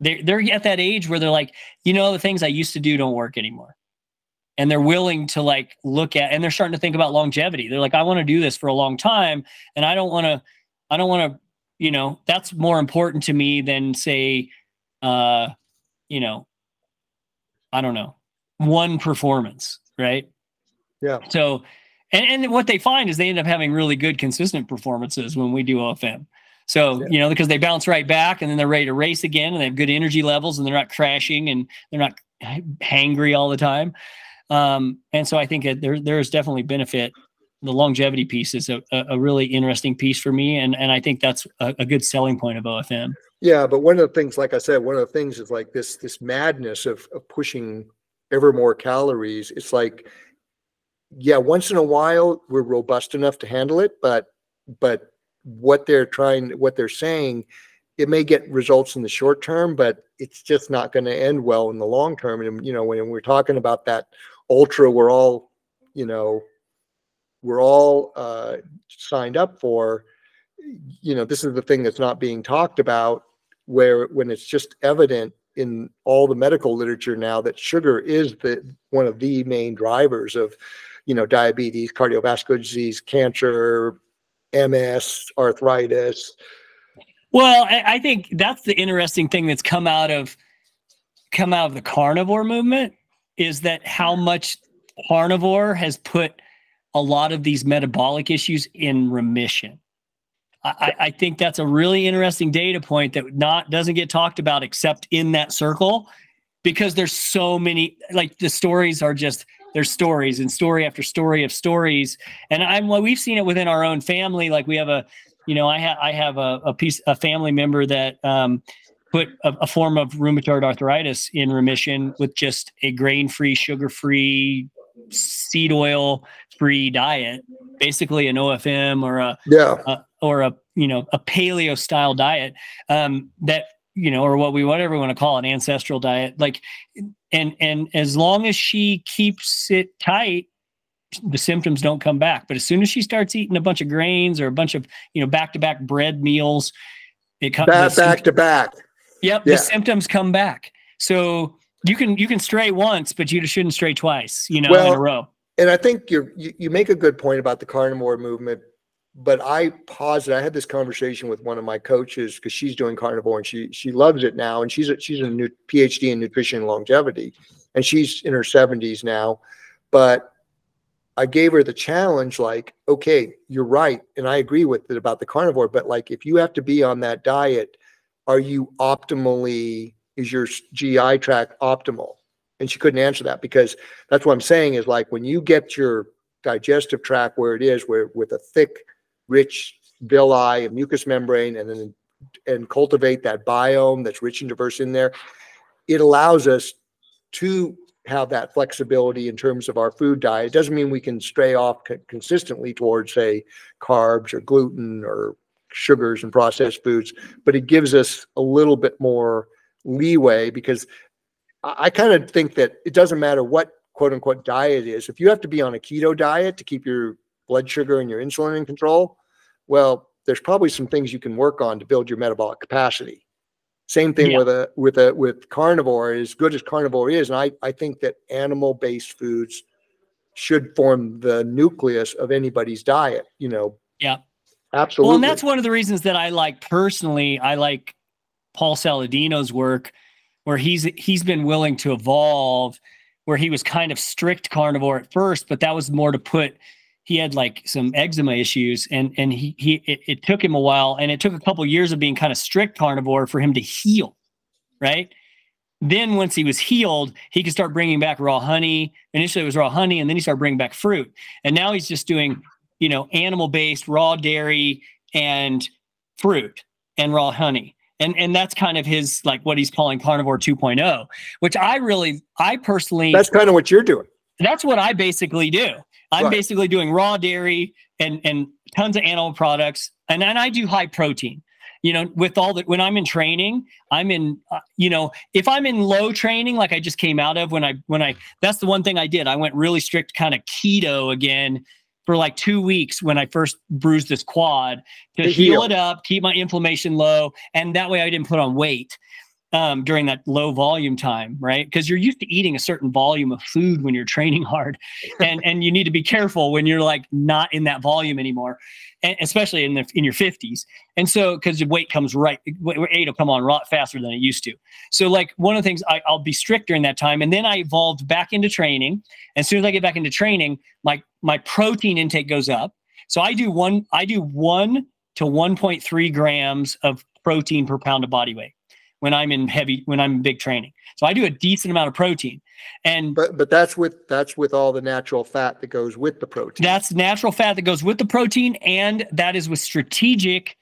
they're, they're at that age where they're like, you know, the things I used to do don't work anymore. And they're willing to like look at, and they're starting to think about longevity. They're like, I want to do this for a long time. And I don't want to, I don't want to, you know, that's more important to me than say, uh, you know, I don't know, one performance, right? Yeah. So, and, and what they find is they end up having really good, consistent performances when we do OFM. So, yeah. you know, because they bounce right back and then they're ready to race again and they have good energy levels and they're not crashing and they're not hangry all the time. Um, and so I think that there there's definitely benefit. The longevity piece is a, a really interesting piece for me. And, and I think that's a, a good selling point of OFM. Yeah. But one of the things, like I said, one of the things is like this, this madness of, of pushing ever more calories. It's like, yeah, once in a while we're robust enough to handle it, but, but what they're trying, what they're saying, it may get results in the short term, but it's just not going to end well in the long term. And you know, when we're talking about that ultra, we're all, you know, we're all uh, signed up for. You know, this is the thing that's not being talked about. Where when it's just evident in all the medical literature now that sugar is the one of the main drivers of, you know, diabetes, cardiovascular disease, cancer, MS, arthritis. Well, I think that's the interesting thing that's come out of come out of the carnivore movement is that how much carnivore has put a lot of these metabolic issues in remission. I, I, think that's a really interesting data point that not doesn't get talked about except in that circle because there's so many like the stories are just there's stories and story after story of stories. And I'm well, we've seen it within our own family. Like we have a, you know, I have I have a, a piece a family member that um, put a, a, form of rheumatoid arthritis in remission with just a grain-free, sugar-free, seed oil-free diet, basically an OFM or a yeah a, or a you know a paleo style diet um, that you know, or what we whatever we want to call it, ancestral diet. Like, and and as long as she keeps it tight, the symptoms don't come back. But as soon as she starts eating a bunch of grains or a bunch of you know back to back bread meals, it comes back back to back. Yep, yeah. the symptoms come back. So you can you can stray once, but you shouldn't stray twice. You know, well, in a row. And I think you you make a good point about the carnivore movement. But I posit. I had this conversation with one of my coaches because she's doing carnivore and she she loves it now, and she's a, she's a new PhD in nutrition and longevity, and she's in her seventies now. But I gave her the challenge, like, okay, you're right, and I agree with it about the carnivore. But like, if you have to be on that diet, are you optimally is your GI tract optimal? And she couldn't answer that because that's what I'm saying is like when you get your digestive tract where it is, where with a thick, rich villi, mucous membrane, and then and cultivate that biome that's rich and diverse in there, it allows us to have that flexibility in terms of our food diet. It doesn't mean we can stray off co- consistently towards, say, carbs or gluten or sugars and processed foods, but it gives us a little bit more leeway because I, I kind of think that it doesn't matter what quote unquote diet is. If you have to be on a keto diet to keep your blood sugar and your insulin in control, well, there's probably some things you can work on to build your metabolic capacity. Same thing yeah. with a with a with carnivore. As good as carnivore is, and I I think that animal based foods should form the nucleus of anybody's diet. You know. Yeah. Absolutely. Well, and that's one of the reasons that I like personally. I like Paul Saladino's work, where he's he's been willing to evolve, where he was kind of strict carnivore at first, but that was more to put. He had like some eczema issues, and and he he it, it took him a while, and it took a couple years of being kind of strict carnivore for him to heal, right? Then once he was healed, he could start bringing back raw honey. Initially, it was raw honey, and then he started bringing back fruit, and now he's just doing you know animal based raw dairy and fruit and raw honey and and that's kind of his like what he's calling carnivore 2.0 which i really i personally that's kind of what you're doing that's what i basically do i'm right. basically doing raw dairy and and tons of animal products and then i do high protein you know with all that when i'm in training i'm in uh, you know if i'm in low training like i just came out of when i when i that's the one thing i did i went really strict kind of keto again for like two weeks when I first bruised this quad to, to heal. heal it up, keep my inflammation low, and that way I didn't put on weight um, during that low volume time, right? Because you're used to eating a certain volume of food when you're training hard, and and you need to be careful when you're like not in that volume anymore and especially in the in your 50s. And so because your weight comes right, weight will come on a lot faster than it used to. So like one of the things I, I'll be strict during that time, and then I evolved back into training. As soon as I get back into training, my my protein intake goes up. So I do one I do one to 1.3 grams of protein per pound of body weight when I'm in heavy when I'm in big training. So I do a decent amount of protein. And but but that's with that's with all the natural fat that goes with the protein. That's natural fat that goes with the protein and that is with strategic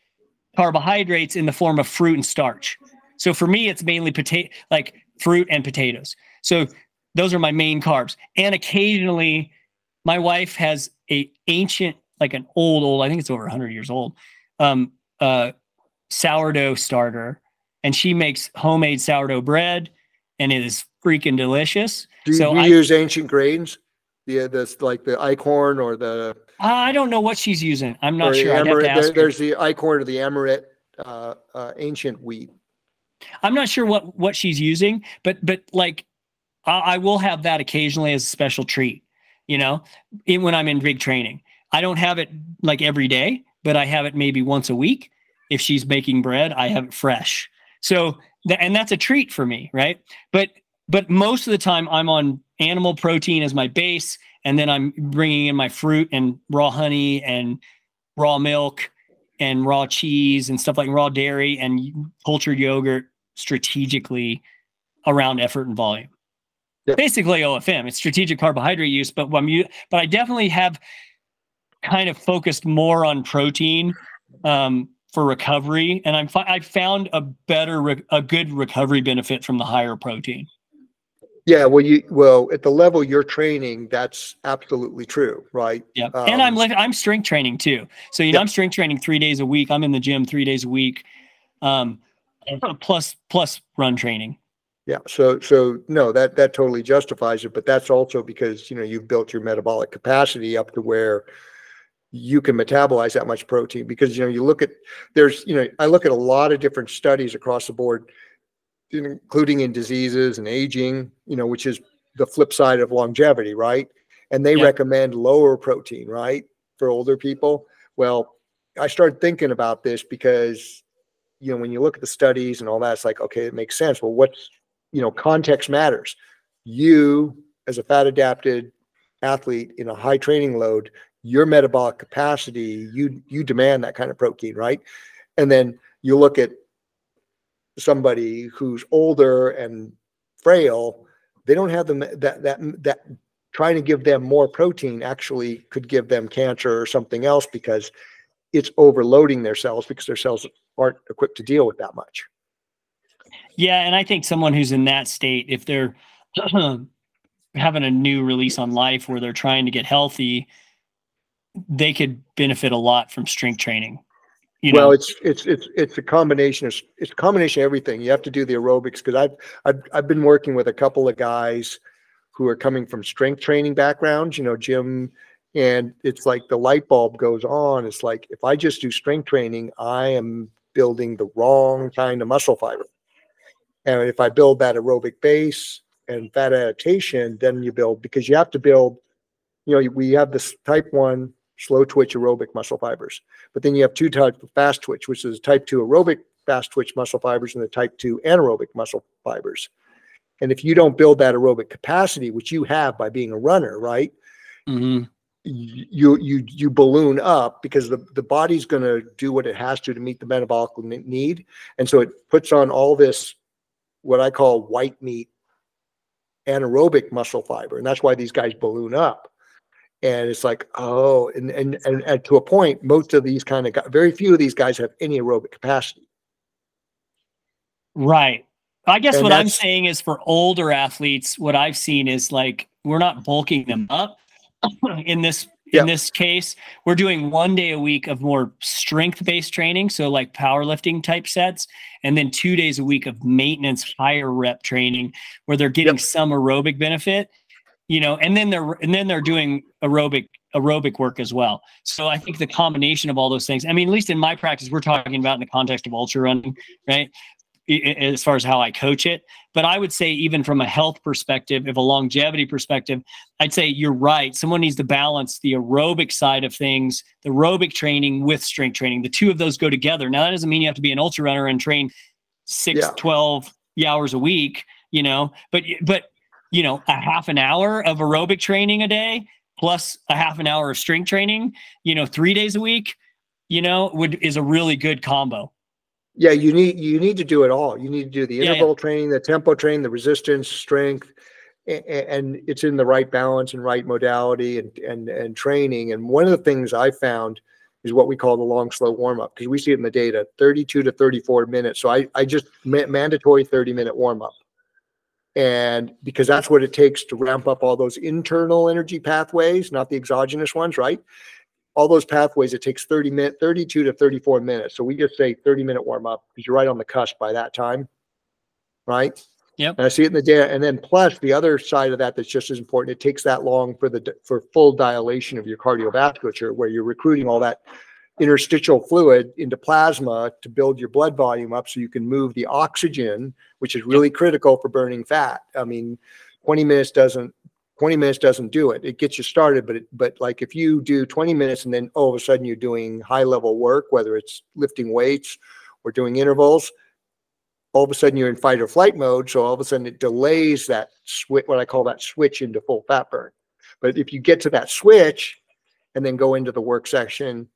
carbohydrates in the form of fruit and starch. So for me it's mainly potato like fruit and potatoes. So those are my main carbs. And occasionally my wife has a ancient like an old old I think it's over 100 years old um uh sourdough starter and she makes homemade sourdough bread and it is freaking delicious. Do you, so you I, use ancient grains? Yeah, this like the Einkorn or the. I don't know what she's using. I'm not sure. Amaret, there, there's the Einkorn or the Amaret uh, uh, ancient wheat. I'm not sure what what she's using, but but like I, I will have that occasionally as a special treat. You know, in, when I'm in big training, I don't have it like every day, but I have it maybe once a week. If she's making bread, I have it fresh. So, and that's a treat for me, right? But but most of the time, I'm on animal protein as my base, and then I'm bringing in my fruit and raw honey and raw milk and raw cheese and stuff like raw dairy and cultured yogurt strategically around effort and volume. Yep. Basically OFM, it's strategic carbohydrate use, but when you but I definitely have kind of focused more on protein um, for recovery, and I'm I found a better re- a good recovery benefit from the higher protein. Yeah, well, you well at the level you're training, that's absolutely true, right? Yeah, um, and I'm I'm strength training too. So you know, I'm strength training three days a week. I'm in the gym three days a week, um, plus plus run training. Yeah, so, so, no, that, that totally justifies it, but that's also because, you know, you've built your metabolic capacity up to where you can metabolize that much protein, because, you know, you look at, there's, you know, I look at a lot of different studies across the board, including in diseases and aging, you know, which is the flip side of longevity, right? And they Yeah. recommend lower protein, right, for older people. Well, I started thinking about this because, you know, when you look at the studies and all that, it's like, okay, it makes sense. Well, what's, you know, context matters. You, as a fat adapted athlete in a high training load, your metabolic capacity, you you demand that kind of protein, right? And then you look at somebody who's older and frail, they don't have the me- that that that trying to give them more protein actually could give them cancer or something else because it's overloading their cells because their cells aren't equipped to deal with that much. Yeah, and I think someone who's in that state, if they're having a new release on life where they're trying to get healthy, they could benefit a lot from strength training. You well, know, it's it's it's it's a combination of it's a combination of everything. You have to do the aerobics because I've I've I've been working with a couple of guys who are coming from strength training backgrounds, you know, gym, and it's like the light bulb goes on. It's like if I just do strength training, I am building the wrong kind of muscle fiber. And if I build that aerobic base and fat adaptation, then you build because you have to build, you know, we have this type one slow twitch aerobic muscle fibers. But then you have two types of fast twitch, which is type two aerobic fast twitch muscle fibers and the type two anaerobic muscle fibers. And if you don't build that aerobic capacity, which you have by being a runner, right? Mhm. You you you balloon up because the, the body's going to do what it has to to meet the metabolic need, and so it puts on all this what I call white meat anaerobic muscle fiber, and that's why these guys balloon up. And it's like, oh, and and and, and to a point, most of these kind of guys, very few of these guys have any aerobic capacity. right. I guess And what I'm saying is for older athletes, what I've seen is like we're not bulking them up in this in this case. We're doing one day a week of more strength based training, so like powerlifting type sets, and then two days a week of maintenance higher rep training where they're getting some aerobic benefit, you know, and then they're and then they're doing aerobic aerobic work as well. So I think the combination of all those things. I mean, at least in my practice, we're talking about in the context of ultra running, right? As far as how I coach it, but I would say even from a health perspective, if a longevity perspective, I'd say you're right. Someone needs to balance the aerobic side of things, the aerobic training with strength training. The two of those go together. Now that doesn't mean you have to be an ultra runner and train six, Yeah. 12 hours a week, you know, but but you know, a half an hour of aerobic training a day plus a half an hour of strength training, you know, three days a week, you know, would is a really good combo. Yeah, you need you need to do it all. You need to do the Yeah, yeah. interval training, the tempo training, the resistance, strength, and, and it's in the right balance and right modality and and and training. And one of the things I found is what we call the long slow warm up because we see it in the data, 32 to 34 minutes. So I I just ma- mandatory 30 minute warm up. And because that's what it takes to ramp up all those internal energy pathways, not the exogenous ones, right? all those pathways, it takes 30 minutes, 32 to 34 minutes. So we just say 30 minute warm up because you're right on the cusp by that time. Right. Yep. And I see it in the data. And then plus the other side of that that's just as important, it takes that long for the for full dilation of your cardiovasculature, where you're recruiting all that interstitial fluid into plasma to build your blood volume up so you can move the oxygen, which is really critical for burning fat. I mean, 20 minutes doesn't 20 minutes doesn't do it. It gets you started, but it, but like if you do 20 minutes and then all of a sudden you're doing high level work, whether it's lifting weights or doing intervals, all of a sudden you're in fight or flight mode. So all of a sudden it delays that switch, what I call that switch into full fat burn. But if you get to that switch and then go into the work section,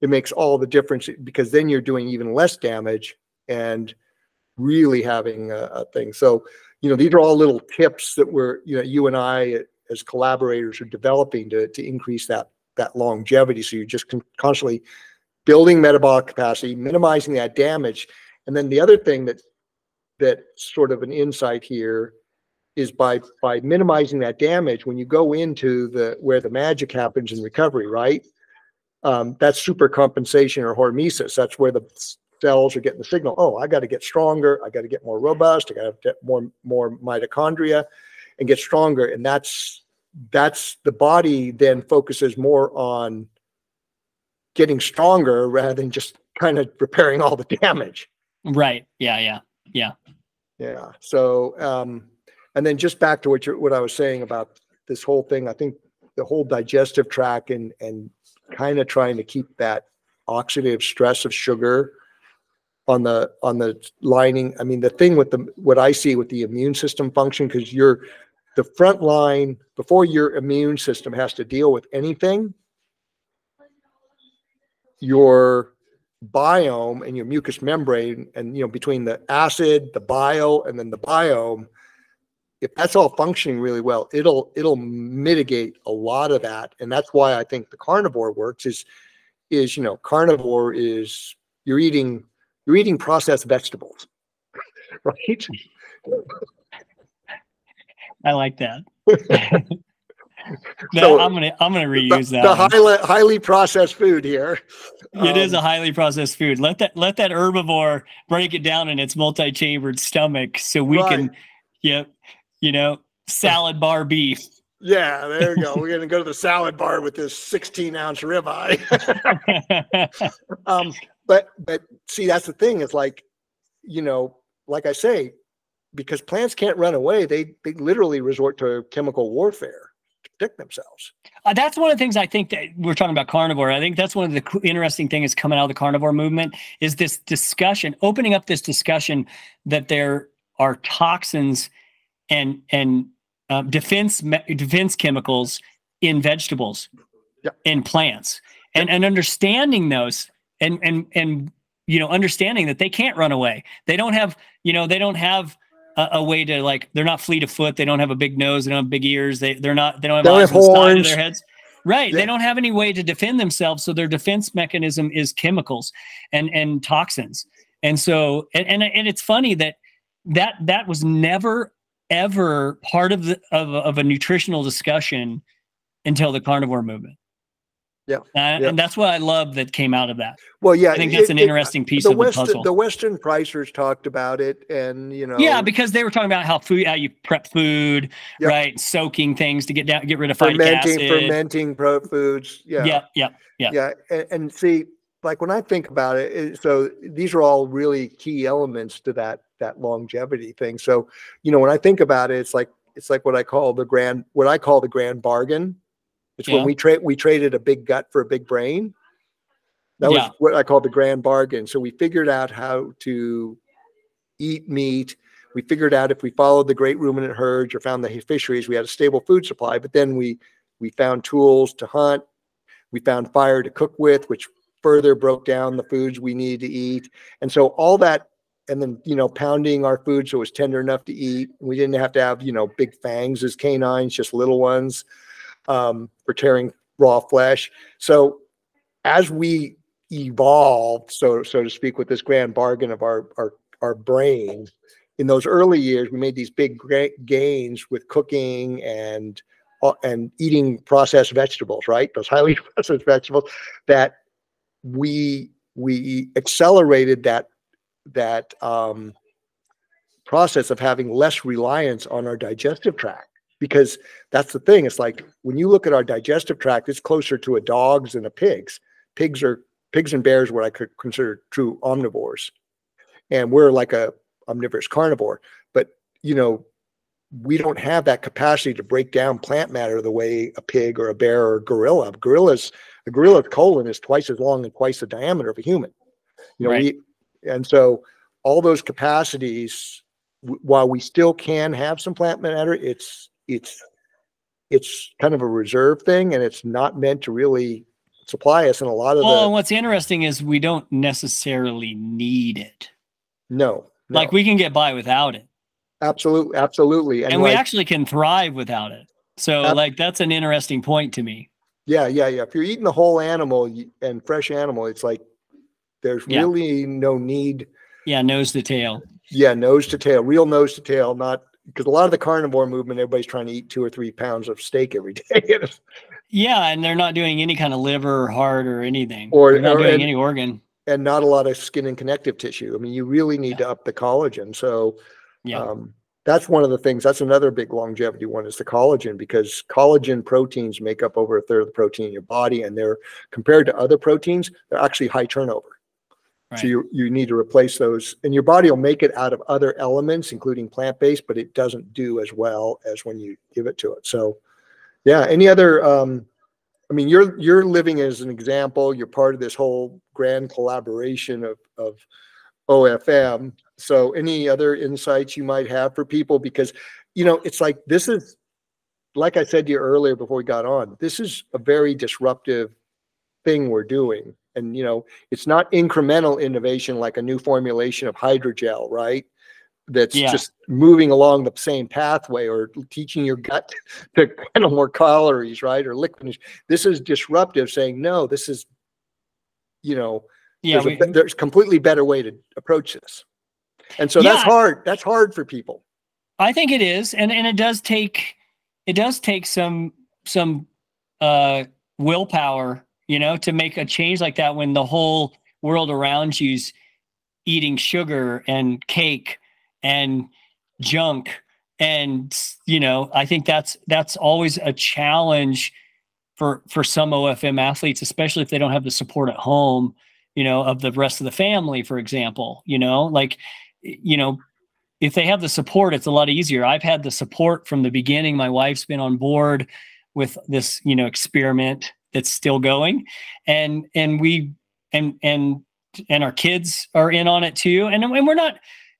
it makes all the difference because then you're doing even less damage and really having a, a thing. So you know, these are all little tips that we're, you know, you and I as collaborators are developing to, to increase that, that longevity. So you're just con- constantly building metabolic capacity, minimizing that damage. And then the other thing that, that sort of an insight here is by, by minimizing that damage, when you go into the, where the magic happens in recovery, right? Um, that's super compensation or hormesis. That's where the cells are getting the signal. Oh, I got to get stronger. I got to get more robust. I got to get more more mitochondria, and get stronger. And that's that's the body then focuses more on getting stronger rather than just kind of repairing all the damage. Right. Yeah. Yeah. Yeah. Yeah. So, um, and then just back to what you what I was saying about this whole thing, I think the whole digestive tract and and kind of trying to keep that oxidative stress of sugar on the on the lining. I mean, the thing with the what I see with the immune system function because you're the front line before your immune system has to deal with anything. Your biome and your mucous membrane and you know between the acid the bio and then the biome if that's all functioning really well it'll it'll mitigate a lot of that and that's why i think the carnivore works is is you know carnivore is you're eating you're eating processed vegetables right I like that. No, So, I'm gonna I'm gonna the, reuse that. the highly highly processed food here It is a Um, highly processed food. Let that let that herbivore break it down in its multi-chambered stomach so we can yep, you know, salad bar beef. yeah there you go we're gonna go to the salad bar with this 16 ounce ribeye um but but see that's the thing it's like you know like i say because plants can't run away they they literally resort to chemical warfare to protect themselves Uh, that's one of the things I think that we're talking about carnivore. I think that's one of the interesting things coming out of the carnivore movement is this discussion, opening up this discussion that there are toxins and and uh, defense me- defense chemicals in vegetables, Yep. in plants, and and understanding those and and and you know understanding that they can't run away. They don't have you know they don't have. A, a way to like they're not fleet of foot they don't have a big nose they don't have big ears they they're not they don't have They eyes have the horns. their heads Right. Yeah. They don't have any way to defend themselves. So their defense mechanism is chemicals and, and toxins. And so, and, and, and it's funny that that, that was never, ever part of the, of, a- of a nutritional discussion until the carnivore movement. Yeah. And, Yeah. and that's what I love that came out of that. well yeah I think that's it- an it- interesting piece the of the puzzle. the Weston Pricers talked about it and you know yeah, because they were talking about how food, how you prep food, Yep. right? Soaking things to get down, get rid of fermenting fermenting pro foods yeah Yeah, yeah, yeah. yeah and, and see like when i think about it, it so these are all really key elements to that that longevity thing. So you know when i think about it it's like it's like what i call the grand what i call the grand bargain. It's Yeah. when we trade we traded a big gut for a big brain. That Yeah. was what i call the grand bargain. So we figured out how to eat meat. We figured out if we followed the great ruminant herds or found the fisheries we had a stable food supply. But then we we found tools to hunt. We found fire to cook with which further broke down the foods we needed to eat. And so all that and then you know pounding our food so it was tender enough to eat. We didn't have to have you know big fangs as canines just little ones um, for tearing raw flesh. So as we evolved so so to speak with this grand bargain of our our, our brain in those early years we made these big great gains with cooking and uh, and eating processed vegetables right? Those highly processed vegetables that we we accelerated that that um, process of having less reliance on our digestive tract because that's the thing. It's like when you look at our digestive tract it's closer to a dog's than a pig's. Pigs are pigs and bears what i could consider true omnivores. And we're like a omnivorous carnivore. But you know we don't have that capacity to break down plant matter the way a pig or a bear or a gorilla gorillas a gorilla's colon is twice as long and twice the diameter of a human you know Right. we and so all those capacities w- while we still can have some plant matter it's it's it's kind of a reserve thing and it's not meant to really supply us in a lot of Well, and what's interesting is we don't necessarily need it. no, no Like we can get by without it. Absolutely absolutely And, and, we like, actually can thrive without it. So Ab- like that's an interesting point to me. yeah yeah yeah if you're eating the whole animal and fresh animal it's like there's Yeah. really no need Yeah, nose to tail. yeah nose to tail real nose to tail not because a lot of the carnivore movement everybody's trying to eat two or three pounds of steak every day Yeah, and they're not doing any kind of liver or heart or anything. Or- they're not or- doing and- any organ. and not a lot of skin and connective tissue. I mean, you really need to up the collagen. So Yeah. um, that's one of the things. That's another big longevity one is the collagen because collagen proteins make up over a third of the protein in your body, and they're compared to other proteins, they're actually high turnover. Right. So you you need to replace those, and your body will make it out of other elements, including plant based, but it doesn't do as well as when you give it to it. So, yeah. Any other? Um, I mean, you're you're living as an example. You're part of this whole grand collaboration of of OFM. So, any other insights you might have for people? Because you know, it's like this is, like I said to you earlier before we got on. This is a very disruptive thing we're doing, and you know, it's not incremental innovation like a new formulation of hydrogel, right? That's Yeah. just moving along the same pathway or teaching your gut to handle more calories, right? Or liquid. This is disruptive, saying no. This is, you know, yeah. there's, we- be- there's completely better way to approach this. And so that's hard. That's hard for people. I think it is, and and it does take it does take some some uh willpower, you know, to make a change like that when the whole world around you's eating sugar and cake and junk and you know i think that's that's always a challenge for for some ofm athletes especially if they don't have the support at home you know of the rest of the family for example you know like you know if they have the support it's a lot easier. I've had the support from the beginning. My wife's been on board with this you know experiment that's still going. And and we and and and our kids are in on it too. And, and we're not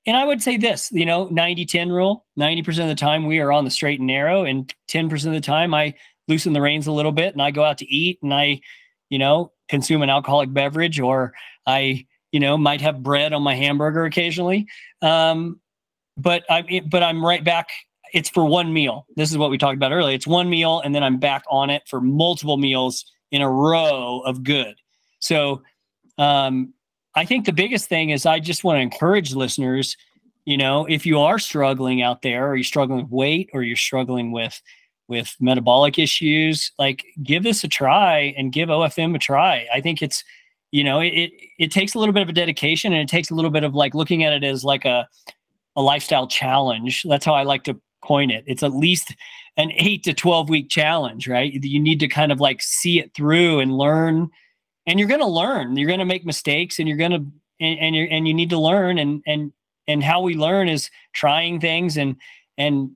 and i would say this you know 90 10 rule 90% of the time we are on the straight and narrow and 10% of the time i loosen the reins a little bit and i go out to eat and i you know consume an alcoholic beverage or i you know might have bread on my hamburger occasionally. Um but i but i'm right back it's for one meal. This is what we talked about earlier. It's one meal and then i'm back on it for multiple meals in a row of good. So um I think the biggest thing is I just want to encourage listeners, you know, if you are struggling out there or you're struggling with weight or you're struggling with with metabolic issues, like give this a try and give OFM a try. I think it's you know, it it, it takes a little bit of a dedication and it takes a little bit of like looking at it as like a a lifestyle challenge. That's how I like to coin it. It's at least an 8 to 12 week challenge, right? You need to kind of like see it through and learn and you're going to learn you're going to make mistakes and you're going to and, and you and you need to learn and and and how we learn is trying things and and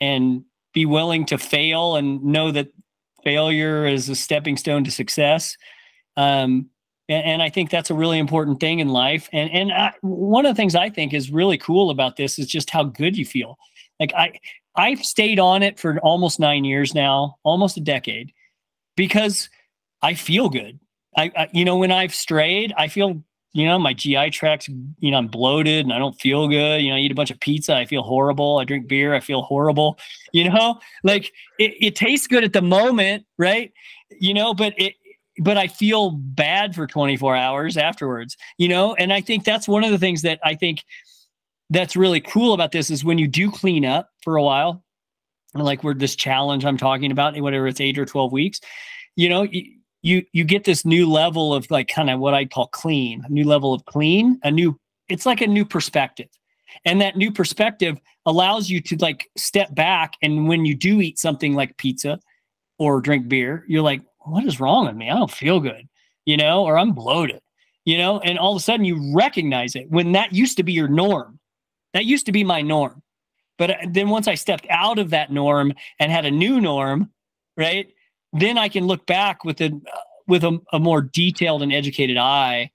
and be willing to fail and know that failure is a stepping stone to success um and, and i think that's a really important thing in life and and I, one of the things i think is really cool about this is just how good you feel like i i've stayed on it for almost nine years now almost a decade because i feel good I, I, you know, when I've strayed, I feel, you know, my GI tracts, you know, I'm bloated and I don't feel good. You know, I eat a bunch of pizza, I feel horrible. I drink beer, I feel horrible. You know, like it, it tastes good at the moment, right? You know, but it, but I feel bad for 24 hours afterwards. You know, and I think that's one of the things that I think that's really cool about this is when you do clean up for a while, like we're this challenge I'm talking about, whatever it's eight or 12 weeks, you know. You, you you get this new level of like kind of what I call clean, a new level of clean, a new it's like a new perspective. And that new perspective allows you to like step back and when you do eat something like pizza or drink beer, you're like, what is wrong with me? I don't feel good, you know, or I'm bloated, you know, and all of a sudden you recognize it when that used to be your norm. That used to be my norm. But uh, then once I stepped out of that norm and had a new norm, right? then I can look back with a with a, a more detailed and educated eye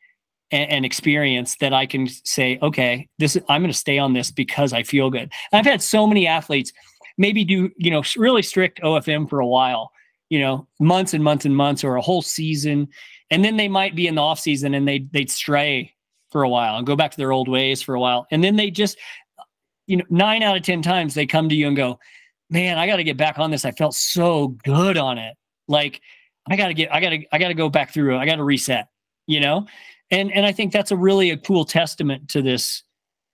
and, and, experience that I can say, okay, this I'm going to stay on this because I feel good. I've had so many athletes maybe do you know really strict OFM for a while, you know, months and months and months or a whole season, and then they might be in the off season and they they'd stray for a while and go back to their old ways for a while, and then they just you know nine out of ten times they come to you and go, man, I got to get back on this. I felt so good on it. Like i gotta get i gotta i gotta go back through i gotta reset you know? And and i think that's a really a cool testament to this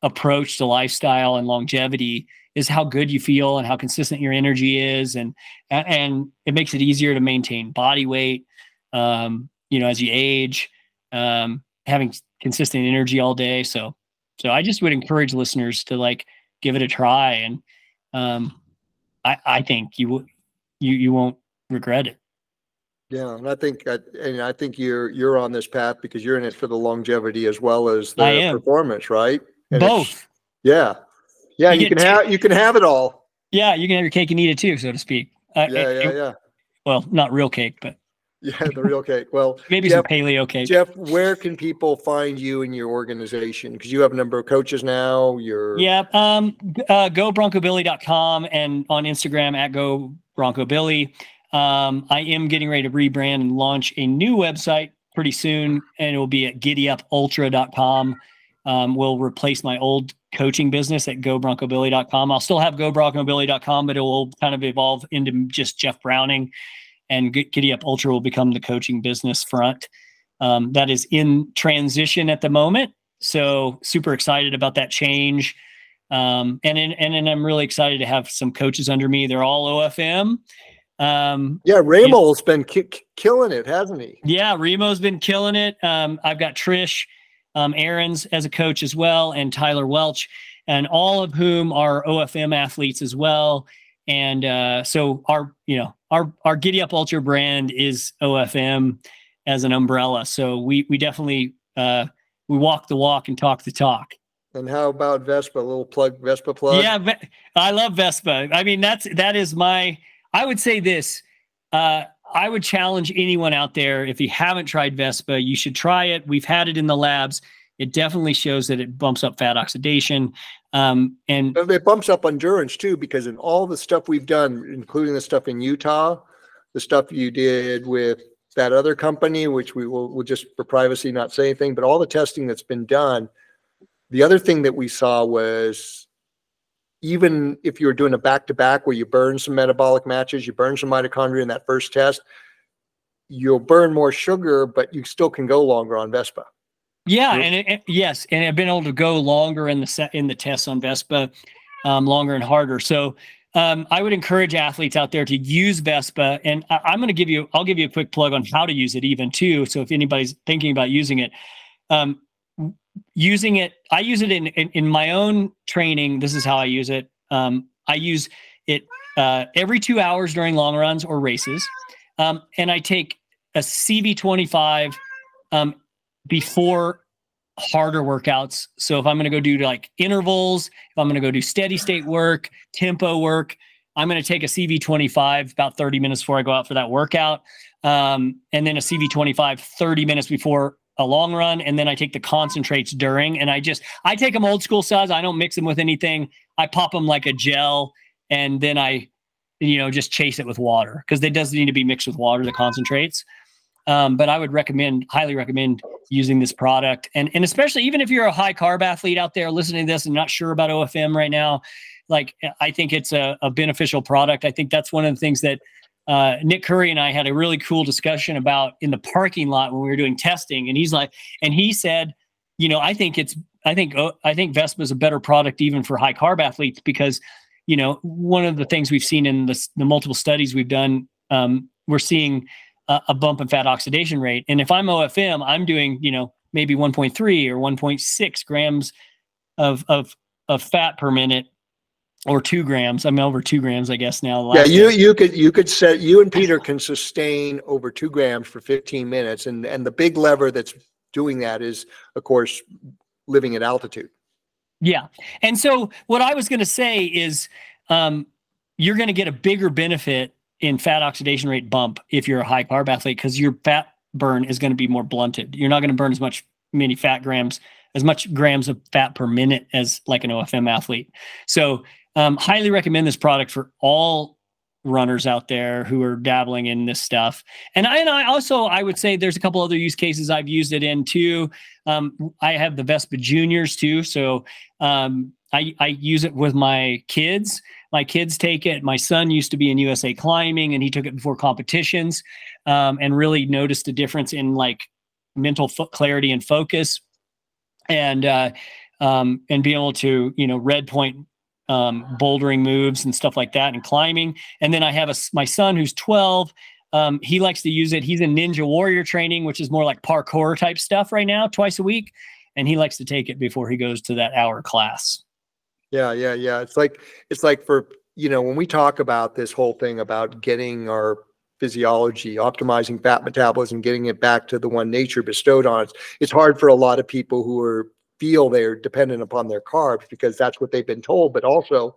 approach to lifestyle and longevity is how good you feel and how consistent your energy is and and it makes it easier to maintain body weight um you know as you age um having consistent energy all day. So, so I just would encourage listeners to like give it a try, and um, I I think you will you you won't regret it. Yeah, and I think that, and I think you're you're on this path because you're in it for the longevity as well as the performance, right? And Both. Yeah, yeah. You You, can have you can have it all. Yeah, you can have your cake and eat it too, so to speak. Uh, Yeah, yeah, yeah, Well, not real cake, but yeah. The real cake. Well, maybe Jeff, some paleo cake. Jeff, where can people find you and your organization? Because you have a number of coaches now. You're Yeah. Um, uh, gobroncobilly.com and on Instagram at go bronco billy. Um, I am getting ready to rebrand and launch a new website pretty soon, and it will be at giddyupultra.com. Um, we'll replace my old coaching business at gobroncobilly.com. I'll still have gobroncobilly.com, but it will kind of evolve into just Jeff Browning and Giddy Up Ultra will become the coaching business front. Um, that is in transition at the moment. So super excited about that change. Um, and, and, and and I'm really excited to have some coaches under me. They're all OFM. Um, yeah. Raymond's been ki- killing it, hasn't he? yeah, Remo's been killing it. Um, I've got Trish um, Aaron's as a coach as well, and Tyler Welch, and all of whom are OFM athletes as well. And uh, so our, you know, our our Giddy Up Ultra brand is OFM as an umbrella. So we we definitely uh, we walk the walk and talk the talk. And how about Vespa? A little plug, Vespa plug. Yeah, I love Vespa. I mean, that's that is my. I would say this. Uh, I would challenge anyone out there if you haven't tried Vespa, you should try it. We've had it in the labs. It definitely shows that it bumps up fat oxidation. Um, and It bumps up endurance too, because in all the stuff we've done, including the stuff in Utah, the stuff you did with that other company, which we will, will just for privacy not say anything, but all the testing that's been done. The other thing that we saw was even if you were doing a back to back where you burn some metabolic matches, you burn some mitochondria in that first test, you'll burn more sugar, but you still can go longer on Vespa. yeah, and it, it- yes, and I've been able to go longer in the set in the tests on Vespa, um, longer and harder. So um, I would encourage athletes out there to use Vespa, and I, I'm going to give you, I'll give you a quick plug on how to use it, even too. So if anybody's thinking about using it, um, using it, I use it in, in in my own training. This is how I use it. Um, I use it uh, every two hours during long runs or races, um, and I take a CV25 um, before harder workouts. So if I'm going to go do like intervals, if I'm going to go do steady state work, tempo work, I'm going to take a CV25 about 30 minutes before I go out for that workout. Um, and then a CV25 30 minutes before a long run. And then I take the concentrates during. And I just, I take them old school size. I don't mix them with anything. I pop them like a gel and then I, you know, just chase it with water because it doesn't need to be mixed with water, the concentrates. Um, but I would recommend, highly recommend using this product. And, and especially even if you're a high carb athlete out there listening to this and not sure about OFM right now, like I think it's a, a beneficial product. I think that's one of the things that uh, Nick Curry and I had a really cool discussion about in the parking lot when we were doing testing. And he's like, and he said, you know, I think it's, I think, uh, I think Vespa is a better product even for high carb athletes because, you know, one of the things we've seen in the, the multiple studies we've done, um, we're seeing a, a bump in fat oxidation rate. And if I'm OFM, I'm doing, you know, maybe 1.3 or 1.6 grams of, of, of fat per minute or two grams. I'm over two grams, I guess now. Yeah, you, day. you could, you could set, you and Peter can sustain over two grams for fifteen minutes. And, and the big lever that's doing that is, of course, living at altitude. Yeah. And so what I was going to say is um, you're going to get a bigger benefit in fat oxidation rate bump if you're a high carb athlete because your fat burn is going to be more blunted. You're not going to burn as much many fat grams, as much grams of fat per minute as like an OFM athlete. So um, highly recommend this product for all runners out there who are dabbling in this stuff. And I, and I also I would say there's a couple other use cases I've used it in too. Um, I have the Vespa Juniors too, so um, I I use it with my kids. My kids take it. My son used to be in USA climbing, and he took it before competitions, um, and really noticed a difference in like mental fo- clarity and focus, and uh, um, and being able to you know red point um, bouldering moves and stuff like that, and climbing. And then I have a my son who's 12. Um, he likes to use it. He's in Ninja Warrior training, which is more like parkour type stuff right now, twice a week, and he likes to take it before he goes to that hour class. Yeah, yeah, yeah. It's like it's like for you know when we talk about this whole thing about getting our physiology, optimizing fat metabolism, getting it back to the one nature bestowed on us. It's hard for a lot of people who are feel they're dependent upon their carbs because that's what they've been told. But also,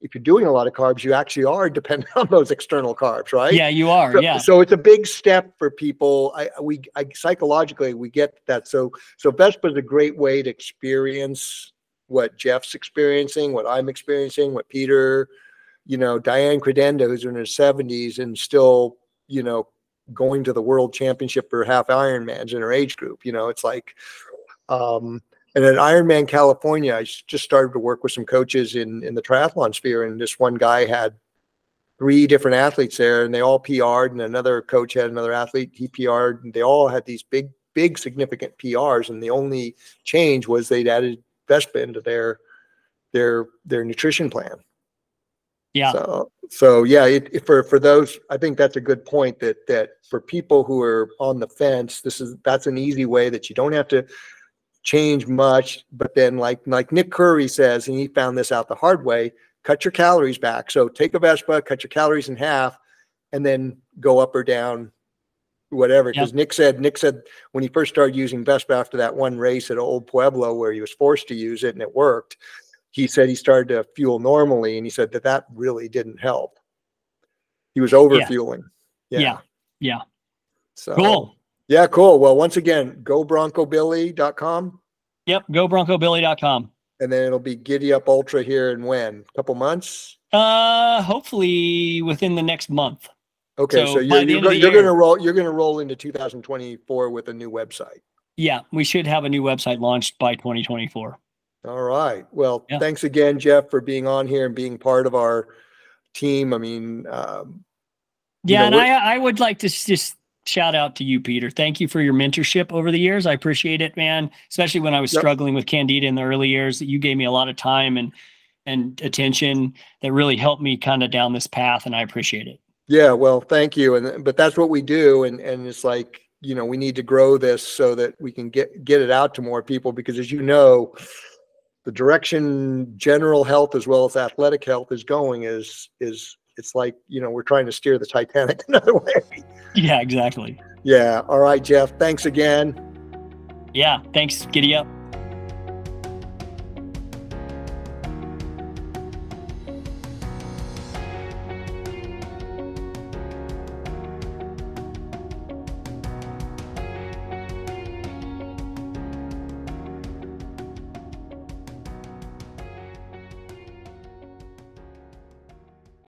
if you're doing a lot of carbs, you actually are dependent on those external carbs, right? Yeah, you are. So, yeah. so it's a big step for people. I we I, psychologically we get that. So so Vespa is a great way to experience what Jeff's experiencing, what I'm experiencing, what Peter, you know, Diane Credenda, who's in her 70s and still, you know, going to the world championship for half Ironmans in her age group. You know, it's like, um, and at Ironman California, I s- just started to work with some coaches in in the triathlon sphere, and this one guy had three different athletes there, and they all PR'd, and another coach had another athlete he PR'd, and they all had these big, big, significant PRs, and the only change was they'd added Vespa into their their their nutrition plan. Yeah. So, so yeah, it, it- for for those, I think that's a good point. That that for people who are on the fence, this is that's an easy way that you don't have to change much. But then, like like Nick Curry says, and he found this out the hard way: cut your calories back. So take a Vespa, cut your calories in half, and then go up or down, whatever. Because Nick said Nick said when he first started using Vespa after that one race at Old Pueblo where he was forced to use it and it worked he said he started to fuel normally and he said that that really didn't help he was over fueling Yeah. Yeah. so Cool. Yeah cool well once again gobroncobilly.com Yep. GoBroncoBilly.com. and then it'll be giddy up ultra here in when a couple months Uh, hopefully within the next month. okay So so, you're, you're, go- you're gonna roll you're gonna roll into 2024 with a new website Yeah, we should have a new website launched by 2024. all right well Yeah. thanks again jeff for being on here and being part of our team i mean um, You Yeah, know, and I I would like to just shout out to you, Peter. Thank you for your mentorship over the years. I appreciate it, man. Especially when I was Yep. struggling with Candida in the early years, that you gave me a lot of time and and attention that really helped me kind of down this path, and I appreciate it. Yeah, well, thank you. And but that's what we do. And and it's like, you know, we need to grow this so that we can get get it out to more people because as you know, the direction general health as well as athletic health is going is is it's like, you know, we're trying to steer the Titanic another way. Yeah, exactly. Yeah. All right, Jeff. Thanks again. Yeah, thanks. Giddy up.